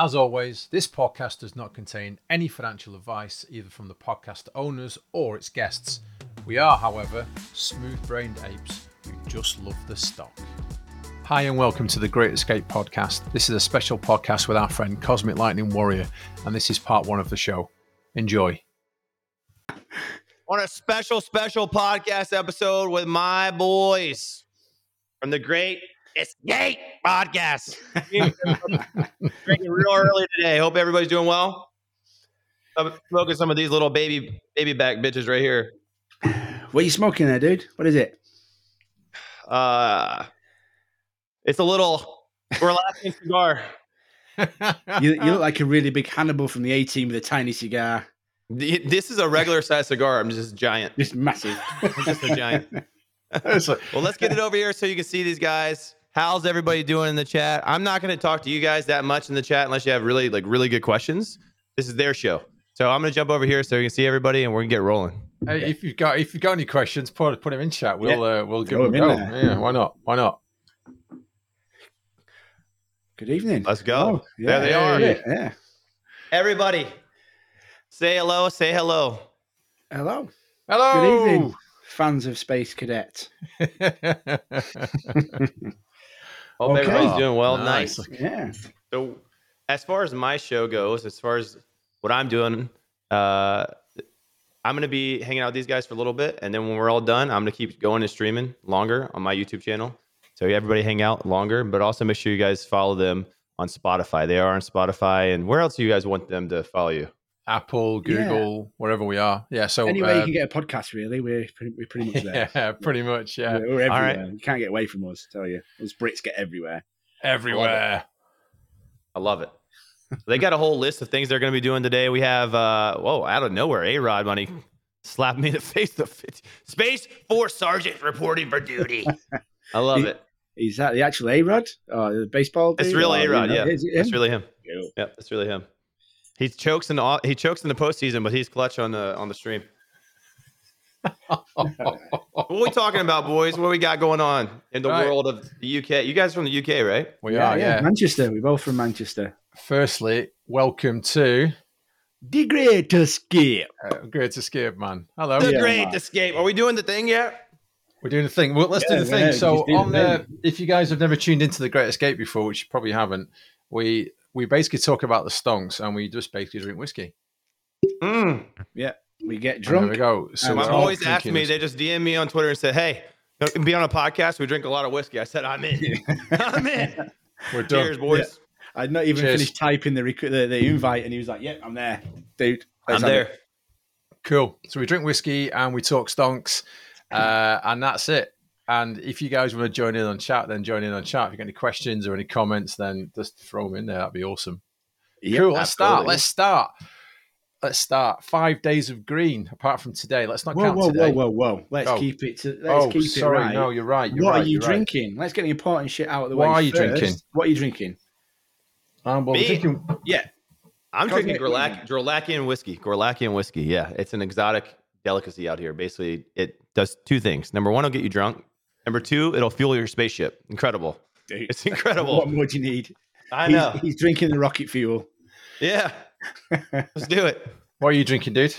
As always, this podcast does not contain any financial advice either from the podcast owners or its guests. We are, however, smooth brained apes who just love the stock. Hi, and welcome to the Great Escape podcast. This is a special podcast with our friend Cosmic Lightning Warrior, and this is part one of the show. Enjoy. on a special, special podcast episode with my boys from the Great Escape podcast. Drinking real early today. Hope everybody's doing well. I'm smoking some of these little baby baby back bitches right here. What are you smoking there, dude? What is it? Uh, it's a little relaxing cigar. You, you look like a really big Hannibal from the A Team with a tiny cigar. The- This is a regular size cigar. I'm just giant. Just massive. I'm just a giant. Well, let's get it over here so you can see these guys. How's everybody doing in the chat? I'm not going to talk to you guys that much in the chat unless you have really like really good questions. This is their show, so I'm going to jump over here so you can see everybody and we're going to get rolling. Hey, if you've got if you've got any questions, put put them in chat. We'll uh, we'll give them a 'em go. there. Yeah, why not? Why not? Good evening. Let's go. Oh, There they yeah, are. Yeah, yeah. Everybody, say hello. Say hello. Hello. Hello. Good evening, fans of Space Cadet. Hope Okay. everybody's doing well. Nice. Nice. Yeah. So, as far as my show goes, as far as what I'm doing, uh, I'm going to be hanging out with these guys for a little bit, and then when we're all done, I'm going to keep going and streaming longer on my YouTube channel. So everybody hang out longer, but also make sure you guys follow them on Spotify. They are on Spotify, and where else do you guys want them to follow you? Apple, Yeah. Google, wherever we are. Yeah. So Anyway, you uh, can get a podcast. Really, we're pretty, we're pretty much there. yeah, pretty much. Yeah, We're, we're everywhere. All right. You can't get away from us. I tell you, us Brits get everywhere. everywhere. I love it. they got a whole list of things they're going to be doing today. We have, uh, whoa, out of nowhere, A Rod money slapped me in the face. The fit- Space Force Sergeant reporting for duty. I love it. Is that the actual A Rod? Oh, the baseball? It's dude? real Or, A you Rod. know, Yeah, it's, it really him. Cool. Yep, that's really him. He chokes in the au- he chokes in the postseason, but he's clutch on the on the stream. What are we talking about, boys? What we got going on in the Right. world of the UK? You guys from the UK, right? we yeah, are. yeah, Yeah. Manchester. We're both from Manchester. Firstly, welcome to The Great Escape. uh, Great Escape, man. Hello. The Yeah, Great man. Escape. Are we doing the thing yet? We're doing the thing. Well, let's Yeah, do the thing. yeah, so, just do the on the, if you guys have never tuned into the Great Escape before, which you probably haven't, we we basically talk about the stonks and we just basically drink whiskey. Mm. We get And there we drunk. go. So And My we're boys asked me. They just DM me on Twitter and said, "Hey, be on a podcast. We drink a lot of whiskey." I said, "I'm in. I'm in." We're done. Cheers, boys. I'd not even Cheers. finished typing the, rec- the the invite, and he was like, "Yeah, I'm there, dude. I'm let's have there. it." Cool. So we drink whiskey and we talk stonks, uh, and that's it. And if you guys want to join in on chat, then join in on chat. If you got any questions or any comments, then just throw them in there. That'd be awesome. Yep, cool. Let's start. Let's start. Let's start. Five days of green, apart from today. Let's not Whoa, count whoa, today. whoa, whoa, whoa! Let's Oh. keep it. To, let's oh, keep sorry. it right. No, you're right. You're what right. are you you're right. drinking? Let's get the important shit out of the What way. What are you first. drinking? What are you drinking? Um, well, Me? drinking- Yeah, I'm Cosmic drinking Gorlak- Lightning. Gorlakian whiskey. Gorlakian whiskey. Yeah, it's an exotic delicacy out here. Basically, it does two things. Number one, it'll get you drunk. Number two, it'll fuel your spaceship. Incredible. Dude, It's incredible. What more do you need? I He's- know. He's, drinking the rocket fuel. Yeah, let's do it. what are you drinking, dude?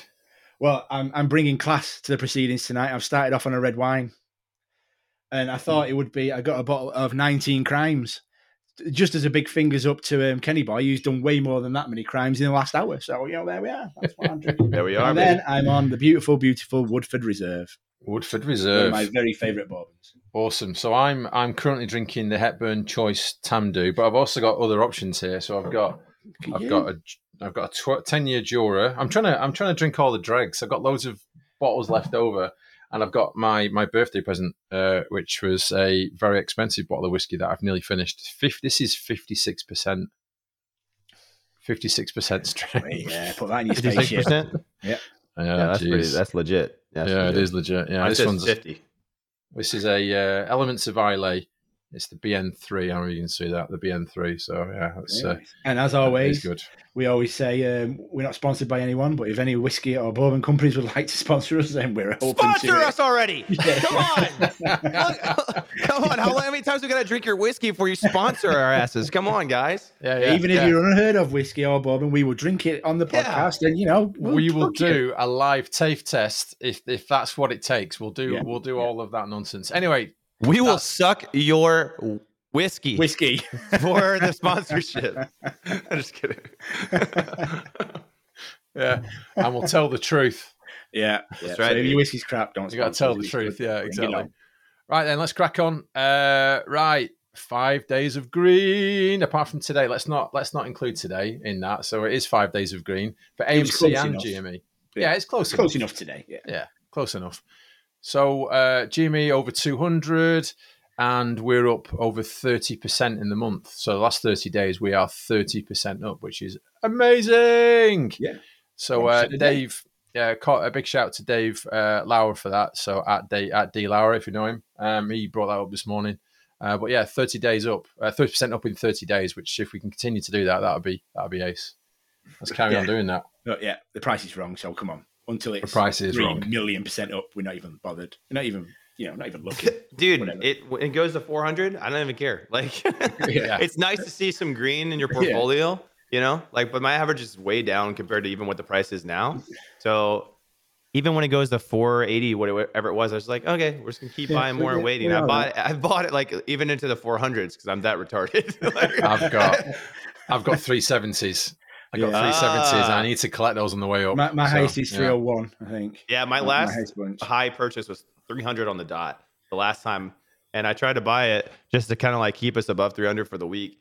Well, I'm I'm bringing class to the proceedings tonight. I've started off on a red wine, and I thought it would be. I got a bottle of 19 crimes, just as a big fingers up to um, Kenny Boy, who's done way more than that many crimes in the last hour. So you know, there we are. That's what I'm drinking. There we are, and baby. then I'm on the beautiful, beautiful Woodford Reserve, Woodford Reserve. my very favourite bourbons. Awesome. So I'm I'm currently drinking the Hepburn Choice Tamdhu, but I've also got other options here. So I've got I've you. got a I've got a tw- ten year Jura. I'm trying to I'm trying to drink all the dregs. I've got loads of bottles left over, and I've got my my birthday present, uh, which was a very expensive bottle of whiskey that I've nearly finished. Fif- this is fifty six percent. Fifty six percent strength. yeah, put that in your spaceship. percent. Yeah, Yeah, that's pretty. That's legit. That's yeah, it legit. is legit. Yeah, Mine this one's fifty. this is a uh, Elements of Islay It's the BN3. I don't know if you can see that the BN3. So yeah, that's uh, and as always, good. we always say um, we're not sponsored by anyone, but if any whiskey or bourbon companies would like to sponsor us, then we're open Sponsor to us already. Come on. Come on. How, how many times we got to drink your whiskey before you sponsor our asses? Come on, guys. Yeah, yeah. Even if you're unheard of whiskey or bourbon, we will drink it on the Yeah. podcast, and you know we'll we will plug you. do a live TAFE test if if that's what it takes. We'll do Yeah, we'll do yeah. all of that nonsense. Anyway, We will That's- suck your whiskey whiskey. for the sponsorship. I'm just kidding. yeah, and we'll tell the truth. yeah, That's yeah. right, So if your whiskey's crap, don't. You got to tell the truth. good. Yeah, exactly. Right then, let's crack on. Uh, right, five days of green. Apart from today, let's not let's not include today in that. So it is five days of green for AMC and enough. GME. Yeah. Yeah, it's close, It's close enough. enough today. Yeah. Yeah, close enough. So uh, GME over two hundred, and we're up over thirty percent in the month. So the last thirty days, we are thirty percent up, which is amazing. Yeah. So uh, 1% a day. Dave, yeah, a big shout out to Dave uh, Lauer for that. So at D at D Lauer, if you know him, um, he brought that up this morning. Uh, but yeah, thirty days up, uh, thirty percent up in thirty days. Which, if we can continue to do that, that'll be that'll be ace. Let's carry on doing that. But yeah, the price is wrong. So come on, until it's price is three wrong. million percent up, we're not even bothered. We're not even, you know, not even looking. Dude, Whatever. it it goes to 400. I don't even care. Like, Yeah. it's nice to see some green in your Yeah. portfolio. You know, like, but my average is way down compared to even what the price is now. So even when it goes to 480, whatever it was, I was like, okay, we're just gonna keep Yeah, buying more and waiting. we're I bought it. I bought it like even into the 400s because I'm that retarded. Like- I've got I've got three seventies. I got Yeah. three seventies, and. I need to collect those on the way up. my my So, highest is yeah. three hundred one. I think. yeah, my My- last my high purchase was 300 on the dot the last time and i tried to buy it just to kind of like keep us above 300 for the week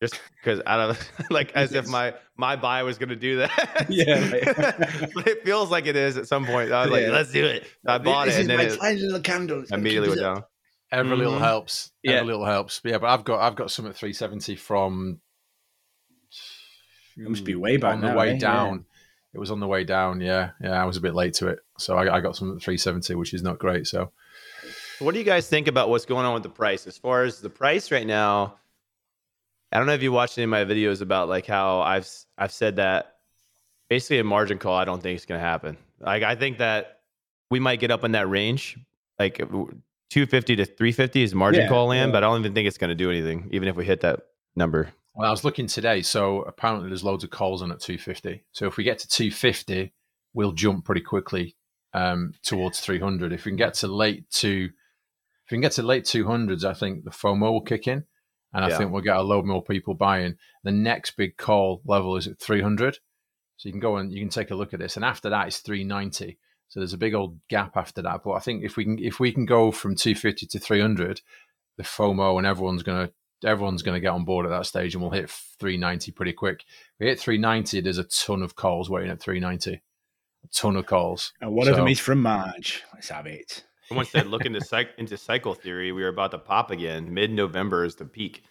just because out of like as if my my buy was going to do that Yeah, but it feels like it is at some point i was like Yeah. let's do it i bought this it is and then my it tiny little candle. Immediately keep went down Every little Mhm. helps. Every Yeah. little helps. But yeah, but I've got I've got some at three seventy from. It must be way back on the now, way eh? Yeah. down. It was on the way down. Yeah, yeah. I was a bit late to it, so I, I got some three seventy, which is not great. So what do you guys think about what's going on with the price as far as the price right now i don't know if you watched any of my videos about like how i've i've said that basically a margin call i don't think it's going to happen like i think that we might get up in that range like 250 to 350 is margin Yeah, call land yeah. but i don't even think it's going to do anything even if we hit that number Well, I was looking today, so apparently there's loads of calls on at 250. So if we get to 250, we'll jump pretty quickly um, towards 300. If we can get to late to, if we can get to late 200s, I think the FOMO will kick in, and I Yeah. think we'll get a load more people buying. The next big call level is at 300, so you can go and you can take a look at this, and after that it's 390. So there's a big old gap after that. But I think if we can if we can go from 250 to 300, the FOMO and everyone's gonna everyone's going to get on board at that stage and we'll hit 390 pretty quick. If we hit 390, there's a ton of calls waiting at 390. A ton of calls. And one of them is from Marge. Let's have it. someone said look into cyc- into cycle theory We are about to pop again mid-november is the peak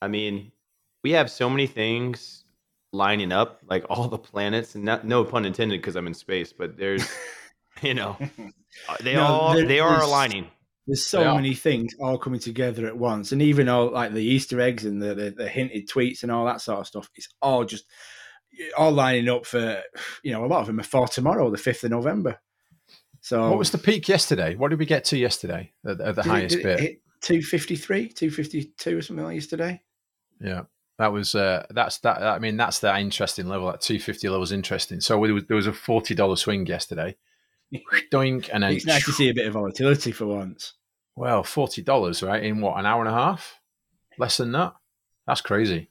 i mean we have so many things lining up like all the planets and not, no pun intended because i'm in space but there's you know uh, they No, all they are there's- aligning There's so are. many things all coming together at once, and even all like the Easter eggs and the, the the hinted tweets and all that sort of stuff. It's all just all lining up for you know a lot of them are for tomorrow, the fifth of November. So What was the peak yesterday? What did we get to yesterday at, at the highest bit? Two fifty three, two fifty two, or something like yesterday. Yeah. That was uh, that's that. I mean, that's that interesting level. That two fifty level is interesting. So there was, there was a forty dollar swing yesterday. Doink, and then It's nice to see a bit of volatility for once. Well, forty dollars, right? In what an hour and a half? Less than that. That's crazy.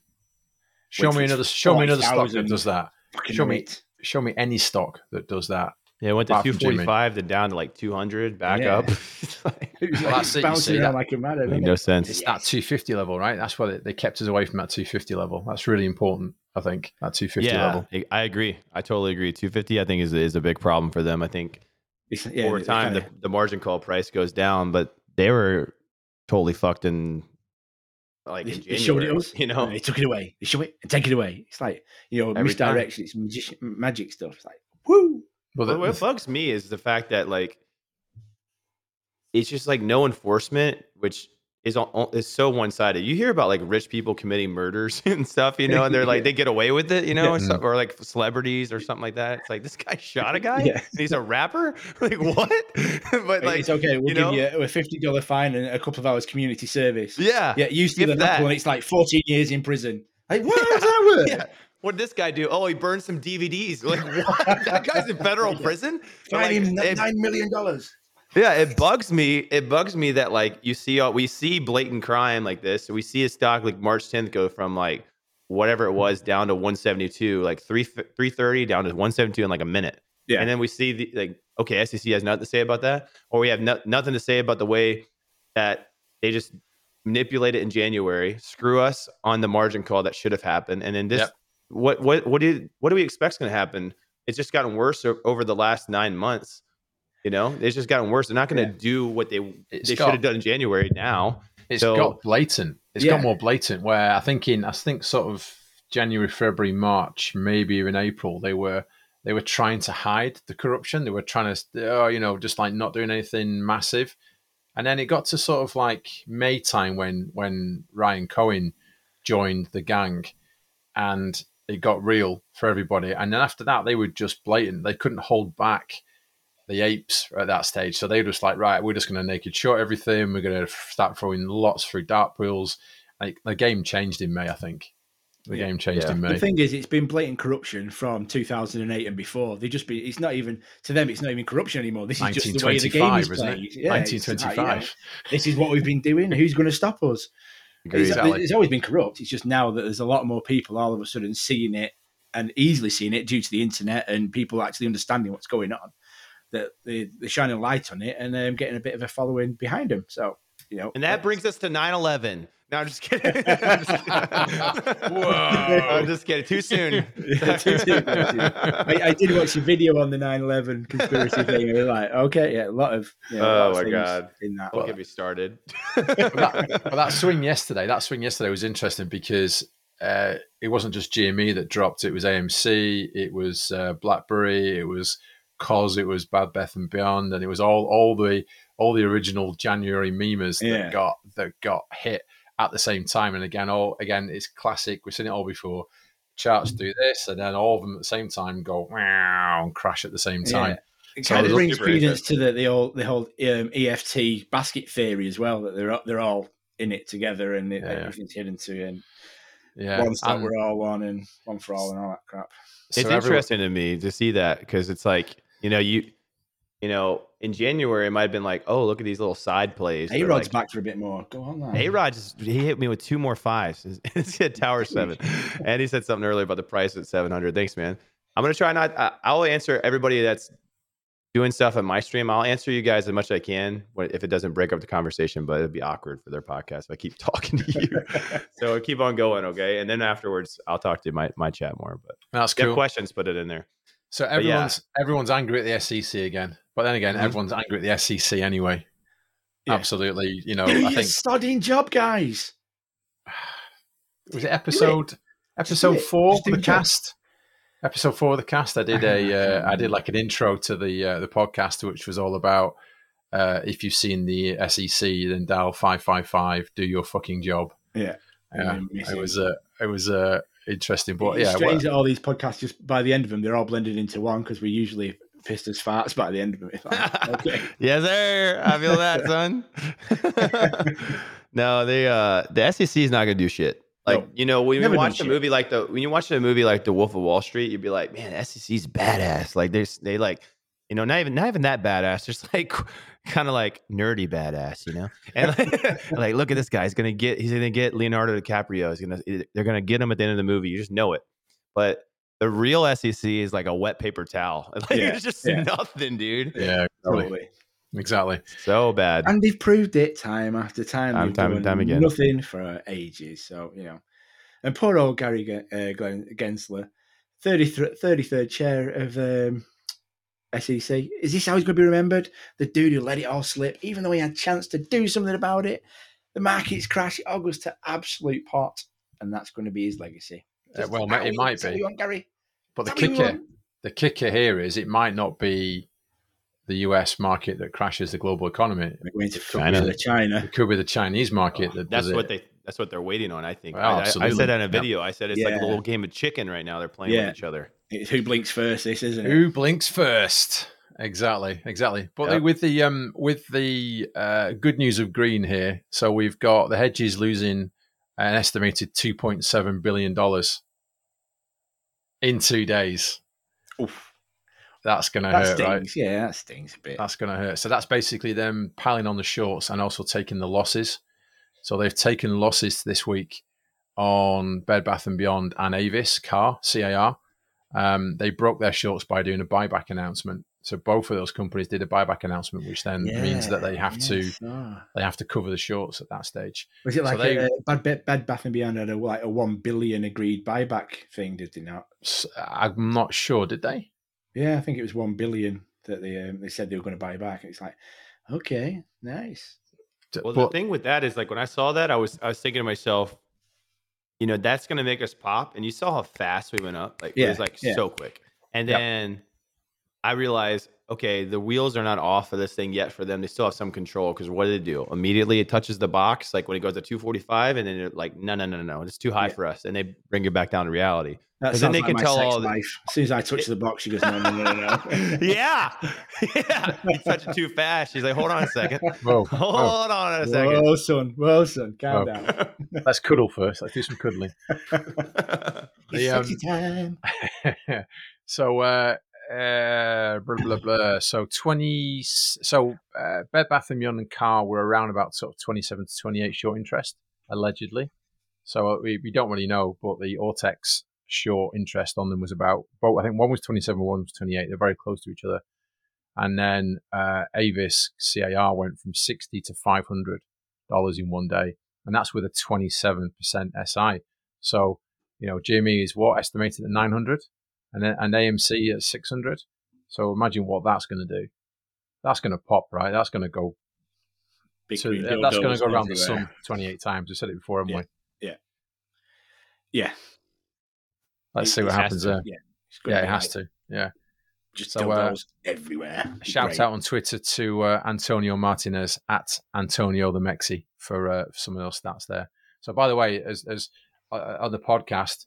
Show Which me another. Show me another stock that does that. Show me- rate. Show me any stock that does that. yeah it went to Apart from Jimmy. 245 then down to like 200 back Yeah. up like- It was Well, that's it, you see that- like a madman. Made no it? sense It's that Yes. 250 level, right? That's why they, they kept us away from that 250 level. That's really important, I think. That 250 yeah level. I- i agree i totally agree 250 i think is, is a big problem for them i think It's- yeah, over time kinda- the, the margin call price goes down but they were totally fucked in like They, in they showed it January, us, you know and they took it away. They show it and take it away. It's like you know, Every time. misdirection. It's magician, magic stuff. It's like woo. Well, the, what bugs me is the fact that like it's just like no enforcement, which is on, is so one sided. You hear about like rich people committing murders and stuff, you know, and they're like they get away with it, you know, and stuff, mm. or like celebrities or something like that. It's like this guy shot a guy. Yeah. and he's a rapper. Like what? but like it's okay. We'll you give know? you a fifty dollar fine and a couple of hours community service. yeah, Yeah, If the that. one, it's like fourteen years in prison. Like, what is that worth? yeah. What did this guy do? Oh, he burned some DVDs. Like what? that guy's in federal prison. Fine like, him nine million dollars. Yeah, it bugs me. It bugs me that like you see all we see blatant crime like this. So we see a stock like March 10th go from like whatever it was down to 172, like three 330 down to 172 in like a minute. Yeah. And then we see the like okay, SEC has nothing to say about that, or we have no, nothing to say about the way that they just manipulate it in January, screw us on the margin call that should have happened, and then this Yep. what what what did what do we expect is going to happen? It's just gotten worse over the last nine months. You know, it's just gotten worse. They're not going to Yeah. do what they It's they should have done in January now. It's So- got blatant. It's Yeah. got more blatant. Where I think in I think sort of January, February, March, maybe even April, they were they were trying to hide the corruption. They were trying to, oh, you know, just like not doing anything massive. And then it got to sort of like May time when when Ryan Cohen joined the gang, and it got real for everybody. And then after that, they were just blatant. They couldn't hold back the apes at that stage. So they were just like, right, we're just going to naked short everything. We're going to start throwing lots through dark pools. Like the game changed in May, I think. The Yeah. game changed Yeah. in May. The thing is, it's been blatant corruption from 2008 and before. They just be. It's not even to them. It's not even corruption anymore. This is just the way the game is played. it? Yeah, it's like, you know, 1925. this is what we've been doing. Who's going to stop us? It's, Exactly. it's always been corrupt. It's just now that there's a lot more people all of a sudden seeing it and easily seeing it due to the internet and people actually understanding what's going on. That they, they're shining a light on it and um, getting a bit of a following behind them. So you know, And that brings us to 9-11. No, I'm just kidding. I'm just kidding. Whoa. I'm just kidding. Too soon. Yeah, too soon, too soon. I, I did watch a video on the 9/11 conspiracy thing. And we're like, okay, yeah, a lot of. You know, a lot Oh of my God. In that, Don't get me started. but, that, but that swing yesterday, that swing yesterday was interesting because uh, it wasn't just GME that dropped. It was AMC, it was uh, BlackBerry, it was Koss, it was Bad Beth and Beyond, and it was all all the all the original January memers that Yeah. got that got hit at the same time. And again, all again, it's classic. We've seen it all before. Charts do this, and then all of them at the same time go wow and crash at the same time. It So kind of brings credence to the the whole the whole um, EFT basket theory as well. That they're they're all in it together and Yeah, yeah. everything's hidden to and Yeah, one stop and we're all one and one for all and all that crap. so it's everyone- interesting to me to see that because it's like you know you you know in January it might have been like oh look at these little side plays. A Rod's like, back for a bit more. Go on, now. A Rod just he hit me with two more fives. It's hit Tower Seven, and he said something earlier about the price at seven hundred. Thanks, man. I'm gonna try not. I, I'll answer everybody that's doing stuff on my stream. I'll answer you guys as much as I can if it doesn't break up the conversation, but it'd be awkward for their podcast if I keep talking to you. so keep on going, okay? And then afterwards, I'll talk to my my chat more. But that's if cool. questions, put it in there. So yeah. everyone's everyone's angry at the SEC again, but then again, Mhm. everyone's angry at the SEC anyway. Yeah. Absolutely, you know. Do I think studying job, guys. was it episode Just episode four of the job. cast. Episode four of the cast. I did a uh, I did like an intro to the uh, the podcast, which was all about uh, if you've seen the SEC, then dial five five five. Do your fucking job. Yeah. Um, it was uh, it was uh, interesting, but it's yeah, strange well, that all these podcasts just by the end of them they're all blended into one because we usually pissed as farts by the end of them. It's like, okay. yes, sir. I feel that, son. no, they uh the SEC is not gonna do shit. Like No. you know, when you Never done watch a shit. movie like the when you watch a movie like The Wolf of Wall Street, you'd be like, man, the SEC's badass. Like they they like you know not even not even that badass, just like kind of like nerdy badass, you know. And like, like, look at this guy. He's gonna get he's gonna get Leonardo DiCaprio. He's gonna they're gonna get him at the end of the movie. You just know it. But the real SEC is like a wet paper towel. Like, Yeah, it's just yeah. nothing, dude. yeah, exactly. Totally. exactly. So bad. And they've proved it time after time. Time, time and time again. Nothing for ages. So, you know. And poor old Gary uh, Glenn Gensler, 33rd, 33rd chair of um, SEC. Is this how he's going to be remembered? The dude who let it all slip, even though he had a chance to do something about it. The markets crash. It all goes to absolute pot. And that's going to be his legacy. Uh, well, how it you- might is that what be. you want, Gary? But the Is that what you kicker, the kicker here is it might not be the US market that crashes the global economy. We're going to China. China. China. It could be the Chinese market that That's does what it. they. That's what they're waiting on. I think. Well, I- I, I said that in a Yeah. video. I said it's like a little game of chicken right now. They're playing Yeah. with each other. It's who blinks first, this, isn't it? Who blinks first? Exactly, exactly. But Yep. with the um with the uh, good news of green here, so we've got the hedges losing an estimated two point seven billion dollars in two days. Oof. That's going to That hurt, stings. right? Yeah, that stings a bit. That's going to hurt. So that's basically them piling on the shorts and also taking the losses. So they've taken losses this week on Bed Bath and Beyond and Avis Car CAR. Um, they broke their shorts by doing a buyback announcement. So both of those companies did a buyback announcement, which then means that they have to. Ah. they have to cover the shorts at that stage. Was it So like they- a, Bad, Bed, Bed Bath and Beyond had a like a one billion agreed buyback thing? Did they not? S- I'm not sure. Did they? Yeah, I think it was one billion that they um, they said they were going to buy back. It's like, okay, nice. Well, but- the thing with that is like when I saw that, I was I was thinking to myself, you know, that's gonna make us pop. And you saw how fast we went up. Like it was like yeah. so quick. And Yep. then I realized, okay, the wheels are not off of this thing yet for them. They still have some control because what did they do? Immediately it touches the box, like when it goes to 245, and then they're like, no, no, no, no, no, it's too high Yeah. for us. And they bring it back down to reality. That then they like can tell all the- As soon as I touch the box, she goes, no, no, no, no. no. yeah. yeah. You touch it too fast. She's like, hold on a second. Whoa, whoa. Hold on a second. Whoa, son. Whoa, son. Calm Whoa. down. let's cuddle first. Let's do some cuddling. The, um, time. so uh, uh, blah blah blah. So twenty. So uh, Bed Bath and Beyond and Car were around about sort of twenty-seven to twenty-eight short interest allegedly. So uh, we, we don't really know, but the Ortex short interest on them was about. Both I think one was twenty-seven, one was twenty-eight. They're very close to each other. And then uh, Avis CAR went from sixty to five hundred dollars in one day, and that's with a twenty-seven percent SI. So you know, GME is what estimated at 900 and then and AMC at 600. So imagine what that's going to do. That's going to pop, right? That's going to go. Big green that's going to go around the everywhere. sun 28 times. We said it before, haven't Yeah. we? Yeah. Yeah. Let's see what happens to, there. Yeah, Yeah, it has like to. Yeah. Just So, uh, everywhere. Shout Great. out on Twitter to uh, Antonio Martinez at Antonio the Mexi for, uh, for some of those stats there. So, by the way, as as uh, on the podcast,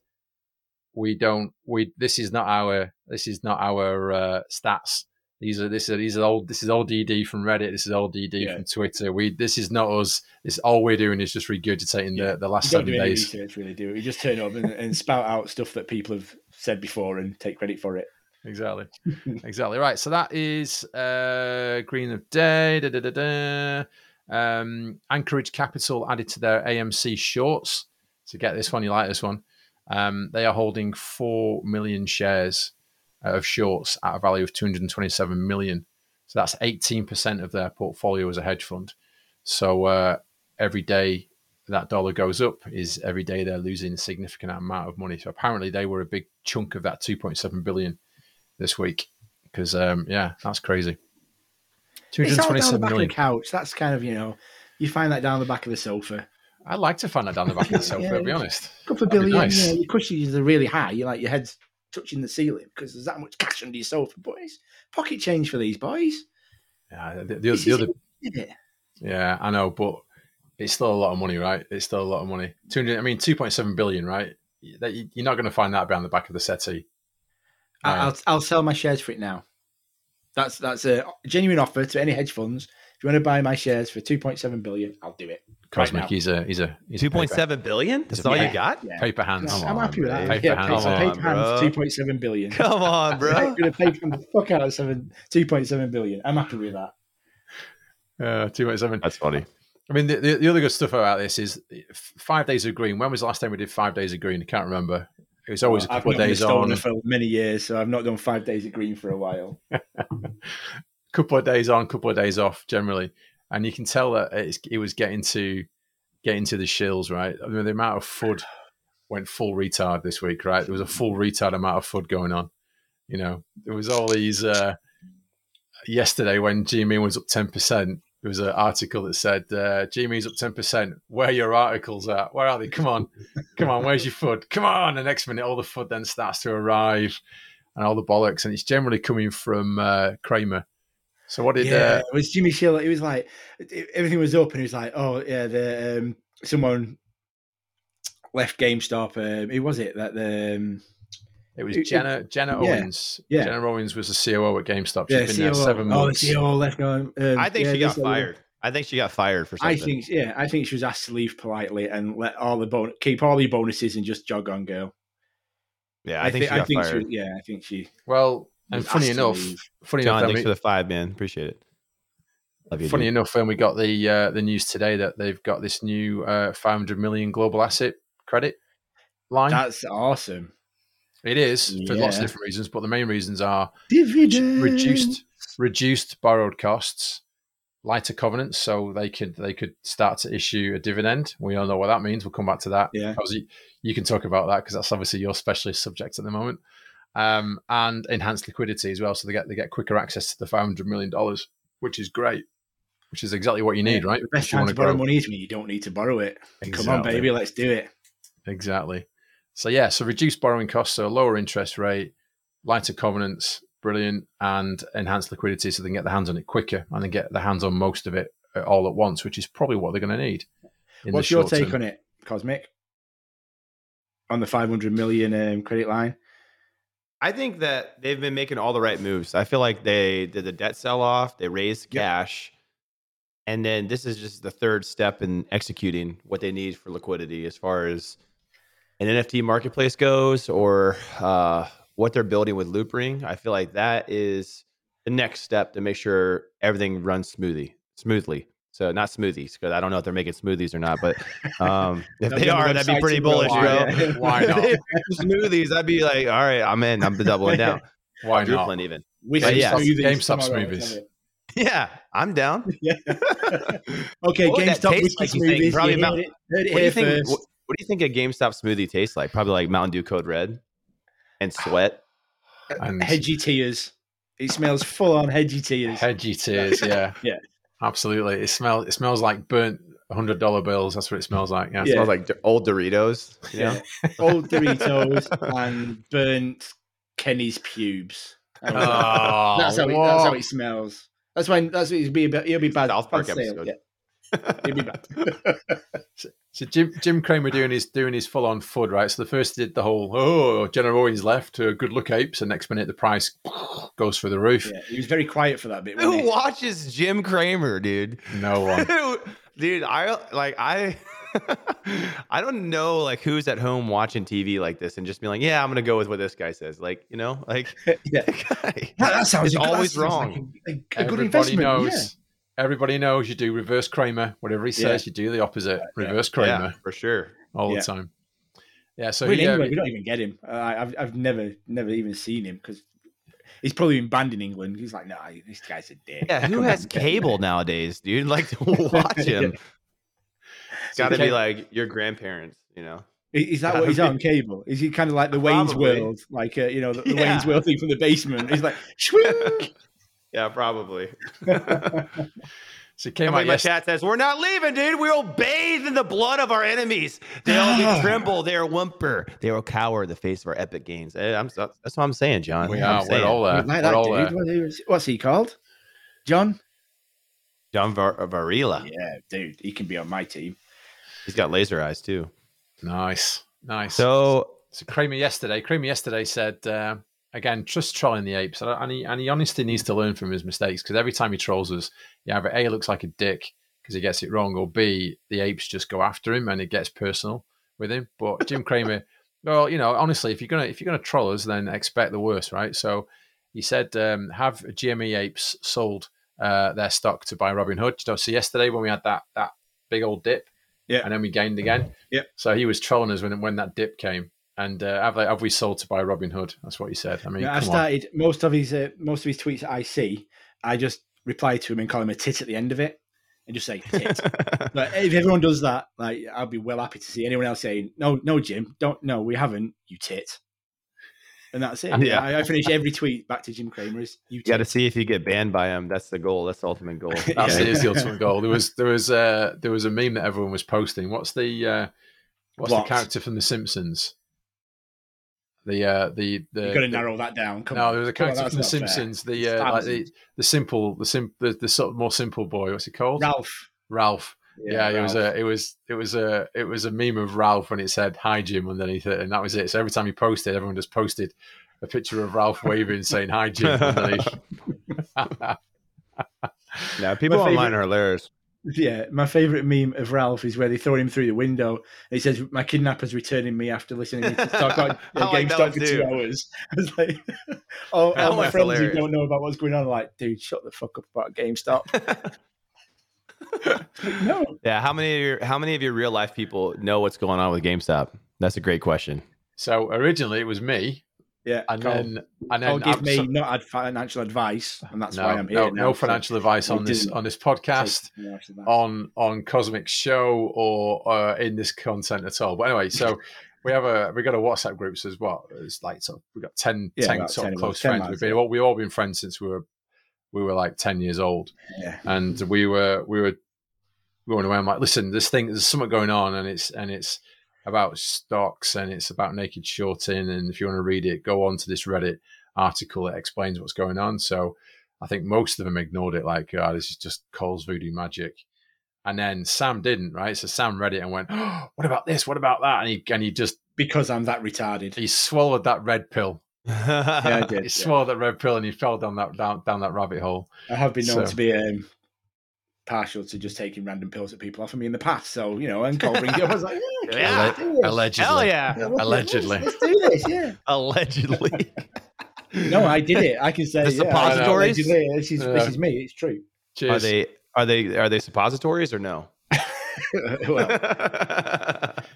we don't we this is not our this is not our uh, stats. These are this are these are old this is old DD from Reddit. This is old DD Yeah. from Twitter. We this is not us. This all we're doing is just regurgitating Yeah. the, the last seven days. research, really, do it. You just turn up and, and spout out stuff that people have said before and take credit for it. Exactly. exactly. Right. So that is uh, Green of Day. Da, da, da, da. Um, Anchorage Capital added to their AMC shorts. So get this one. You like this one. Um, they are holding 4 million shares of shorts at a value of 227 million. So that's 18% of their portfolio as a hedge fund. So uh, every day that dollar goes up is every day they're losing a significant amount of money. So apparently they were a big chunk of that 2.7 billion this week because um, yeah, that's crazy. It's all down the 227 back million. of the couch. That's kind of, you know, you find that down the back of the sofa. I'd like to find that down the back of the sofa. Yeah. To be honest, A couple of billion, nice. you know, your cushions are really high. You're like, your head's touching the ceiling because there's that much cash under your sofa. But it's pocket change for these boys. yeah, the, the, the other, it? yeah, I know, but it's still a lot of money, right? It's still a lot of money. 200, I mean, 2.7 billion, right? That- You're not going to find that behind the back of the settee. Uh, I'll, I'll sell my shares for it now. That's that's a genuine offer to any hedge funds. If you want to buy my shares for 2.7 billion, I'll do it. Cosmic, now. he's a he's a he's a Two paper, point seven billion. That's It's all paper- you got. Yeah. paper hands. I'm Come happy with that. babe. yeah, Paper paper, hands, paper come on, bro. 2.7 billion. Come on, I'm bro. going to pay from the fuck out of seven, 2.7 billion. I'm happy with that. Uh, 2.7. That's funny. I mean, the, the, the other good stuff about this is five days of green. When was the last time we did five days of green? I can't remember. It was always a I've couple not of been a days stoner on, for many years, so I've not done five days of green for a while. couple of days on, couple of days off, generally, and you can tell that it was getting to getting to the shills, right? I mean, the amount of FUD went full retard this week, right? There was a full retard amount of FUD going on. You know, there was all these. Uh, yesterday, when GME was up ten percent, there was an article that said uh, GME's up ten percent. Where are your articles at? Where are they? Come on, come on. Where's your FUD? Come on. The next minute, all the FUD then starts to arrive, and all the bollocks, and it's generally coming from uh, Cramer So what did yeah, uh, it was Jimmy Shill. It was like it- everything was up, and he was like, "Oh yeah, the um, someone left GameStop. Um, who was it that the um, it was it- Jenna Jenna Owens. yeah. Jenna Owens was the COO at GameStop. She's yeah, been there COO. seven Oh, the months. COO left going. Um, I think yeah, she got this other- fired. I think she got fired for something. I think yeah, I think she was asked to leave politely and let all the bon- keep all the bonuses and just jog on, girl. Yeah, I, think thi- she got think fired. She, yeah, I think she. Well, and funny enough, leave. funny John, enough, thanks then for the five, man. Appreciate it. Love you. funny dude. enough, when we got the uh, the news today that they've got this new uh, 500 million global asset credit line. That's awesome. it is for lots of different reasons, but the main reasons are Dividend. reduced reduced borrowed costs, lighter covenants, so they could they could start to issue a dividend. We all know what that means. We'll come back to that. Yeah. Obviously, you can talk about that because that's obviously your specialist subject at the moment. Um, and enhanced liquidity as well, so they get they get quicker access to the five hundred million dollars, which is great. Which is exactly what you need, Yeah, right? The best time wanna borrow grow. money is when you don't need to borrow it. Come on, baby, let's do it. Exactly. So yeah, so reduced borrowing costs, so lower interest rate, lighter covenants, brilliant, and enhanced liquidity, so they can get their hands on it quicker and then get their hands on most of it uh, all at once, which is probably what they're going to need. What's your take term. on it, Cosmic? On the 500 million um, credit line? I think that they've been making all the right moves. I feel like they did the debt sell off, they raised Yep. cash, and then this is just the third step in executing what they need for liquidity as far as an NFT marketplace goes or uh, what they're building with Loopring. I feel like that is the next step to make sure everything runs smoothly. Smoothly. So not smoothies because I don't know if they're making smoothies or not, but um, if they be on the are, that'd be pretty bullish, on, bro. Why not? smoothies, I'd be like, all right, I'm in. I'm doubling down. Why not? Quadrupling even. Whiskey But yeah, smoothies GameStop smoothies. Yeah, I'm down. Yeah. okay, What would GameStop taste whiskey like, you think? smoothies. Probably you about- heard it, it What do you think? first. What, what do you think a GameStop smoothie tastes like? Probably like Mountain Dew Code Red and sweat. And Hedgy tears. It smells full on hedgy tears. hedgy tears, yeah, Yeah. Absolutely. It smells. It smells like burnt hundred dollar bills. That's what it smells like. Yeah, It Yeah. smells like old Doritos. Yeah. Old Doritos and burnt Kenny's pubes. That's, Oh, that's how it, that's how what? it smells. That's when that's what he'll be. About, he'll be bad. South Park bad sale, episode. Yeah, he'll be bad. So Jim Jim Cramer doing his doing his full on FUD right. So the first did the whole oh Jenna Owens left to good look apes, and next minute the price goes through the roof. yeah, he was very quiet for that bit. wasn't Who he? watches Jim Cramer, dude? No one. dude, I like I. I don't know like who's at home watching TV like this and just be like, yeah, I'm gonna go with what this guy says. Like, you know, like yeah, guy. that, that sounds always sounds like wrong. a, a- a good Everybody investment. knows. Everybody knows you do reverse Cramer. Whatever he says, you do the opposite. Yeah. Reverse Yeah, Cramer for sure. all Yeah. the time. Yeah. So So in he, uh, we don't even get him. Uh, I've I've never never even seen him because he's probably been banned in England. He's like, nah, this guy's a dick. Yeah, who has cable him. nowadays, dude? Like to watch him. It's got to be like your grandparents, you know. Is is that what he's on cable? Is he kind of like the Wayne's World, like uh, you know the, the Yeah. Wayne's World thing from the basement? He's like, "Shwing!" Yeah, probably. so he came Somebody out in my yes- chat says, "We're not leaving, dude. We will bathe in the blood of our enemies. They will tremble. They are whimper. They will cower in the face of our epic gains." Eh, I'm, that's what I'm saying, John. We That's what are. We're all there. Like that all dude. there. What is- What's he called? John? John Var- Varela. Yeah, dude, he can be on my team. He's got laser eyes too. Nice, nice. So So Cramer yesterday, Cramer yesterday said uh, again, just trolling the apes, and he, and he honestly needs to learn from his mistakes because every time he trolls us, he either a looks like a dick because he gets it wrong, or b the apes just go after him and it gets personal with him. But Jim Cramer, well, you know, honestly, if you're gonna if you're gonna troll us, then expect the worst, right? So he said, um, have GME apes sold uh, their stock to buy Robinhood. So yesterday when we had that that big old dip, Yeah. and then we gained again. Yep. So he was trolling us when when that dip came. And uh, have, they, have we sold to buy Robinhood? That's what he said. I mean, Yeah, I come on. started most of his uh, most of his tweets I see. I just reply to him and call him a tit at the end of it, and just say tit. but if everyone does that, like I'll be well happy to see anyone else saying no, no, Jim, don't, no, we haven't, you tit. And that's it. Yeah. I, I finish every tweet back to Jim Cramer is you you got to see if you get banned by him. That's the goal. That's the ultimate goal. That's Yeah. it, is the ultimate goal. There was there was uh, there was a meme that everyone was posting. What's the uh, what's What? the character from The Simpsons? The uh, the the You've got to narrow that down. Come no, on. there was a Come on, character from The that's not fair. Simpsons. The uh, like the, Simpsons. the simple, the sim, the, the sort of more simple boy. What's he called? Ralph. Ralph. Yeah, it was a, it was, it was a, it was a meme of Ralph when it said "Hi Jim" underneath it, and that was it. So every time he posted, everyone just posted a picture of Ralph waving, saying "Hi Jim" underneath. Yeah, people My online favorite- are hilarious. Yeah, my favorite meme of Ralph is where they throw him through the window. And he says, "My kidnapper's returning me after listening to me talk about I like that GameStop one for too. two hours." I was like, all, That all my friends hilarious. who don't know about what's going on are like, "Dude, shut the fuck up about GameStop." no, Yeah, how many of your how many of your real life people know what's going on with GameStop? That's a great question. so originally it was me, yeah, and Col, then and then give me so- not ad- financial advice, and that's no, why I'm here. no, now, no so financial advice on this on this podcast. take financial advice. on on Cosmic Show or uh, in this content at all. But anyway, so we have a we got a WhatsApp groups as well. It's like sort of, we got 10, Yeah, 10 sort 10 of of close 10 friends. lads, We've been yeah. we've all been friends since we were we were like ten years old, yeah. and we were we were going away. I'm like, listen, this thing there's something going on, and it's and it's about stocks and it's about naked shorting. And if you want to read it, go on to this Reddit article that explains what's going on. So I think most of them ignored it, like, oh, this is just Col's voodoo magic. And then Sam didn't, right? So Sam read it and went, oh, "What about this? What about that?" And he and he just Because I'm that retarded. he swallowed that red pill. Yeah, I did. He swallowed that red pill and he fell down that down, down that rabbit hole. I have been known So- to be um, partial to just taking random pills that people offer me in the past. So you know, and Col brings it up. I was like, yeah, Yeah. let's do this. Allegedly, Hell yeah, Yeah, let's- Allegedly. let's, let's do this. Yeah. allegedly. No, I did it. I can say The yeah, I- suppositories? allegedly, This is this is me. It's true. Are they are they are they suppositories or no? well,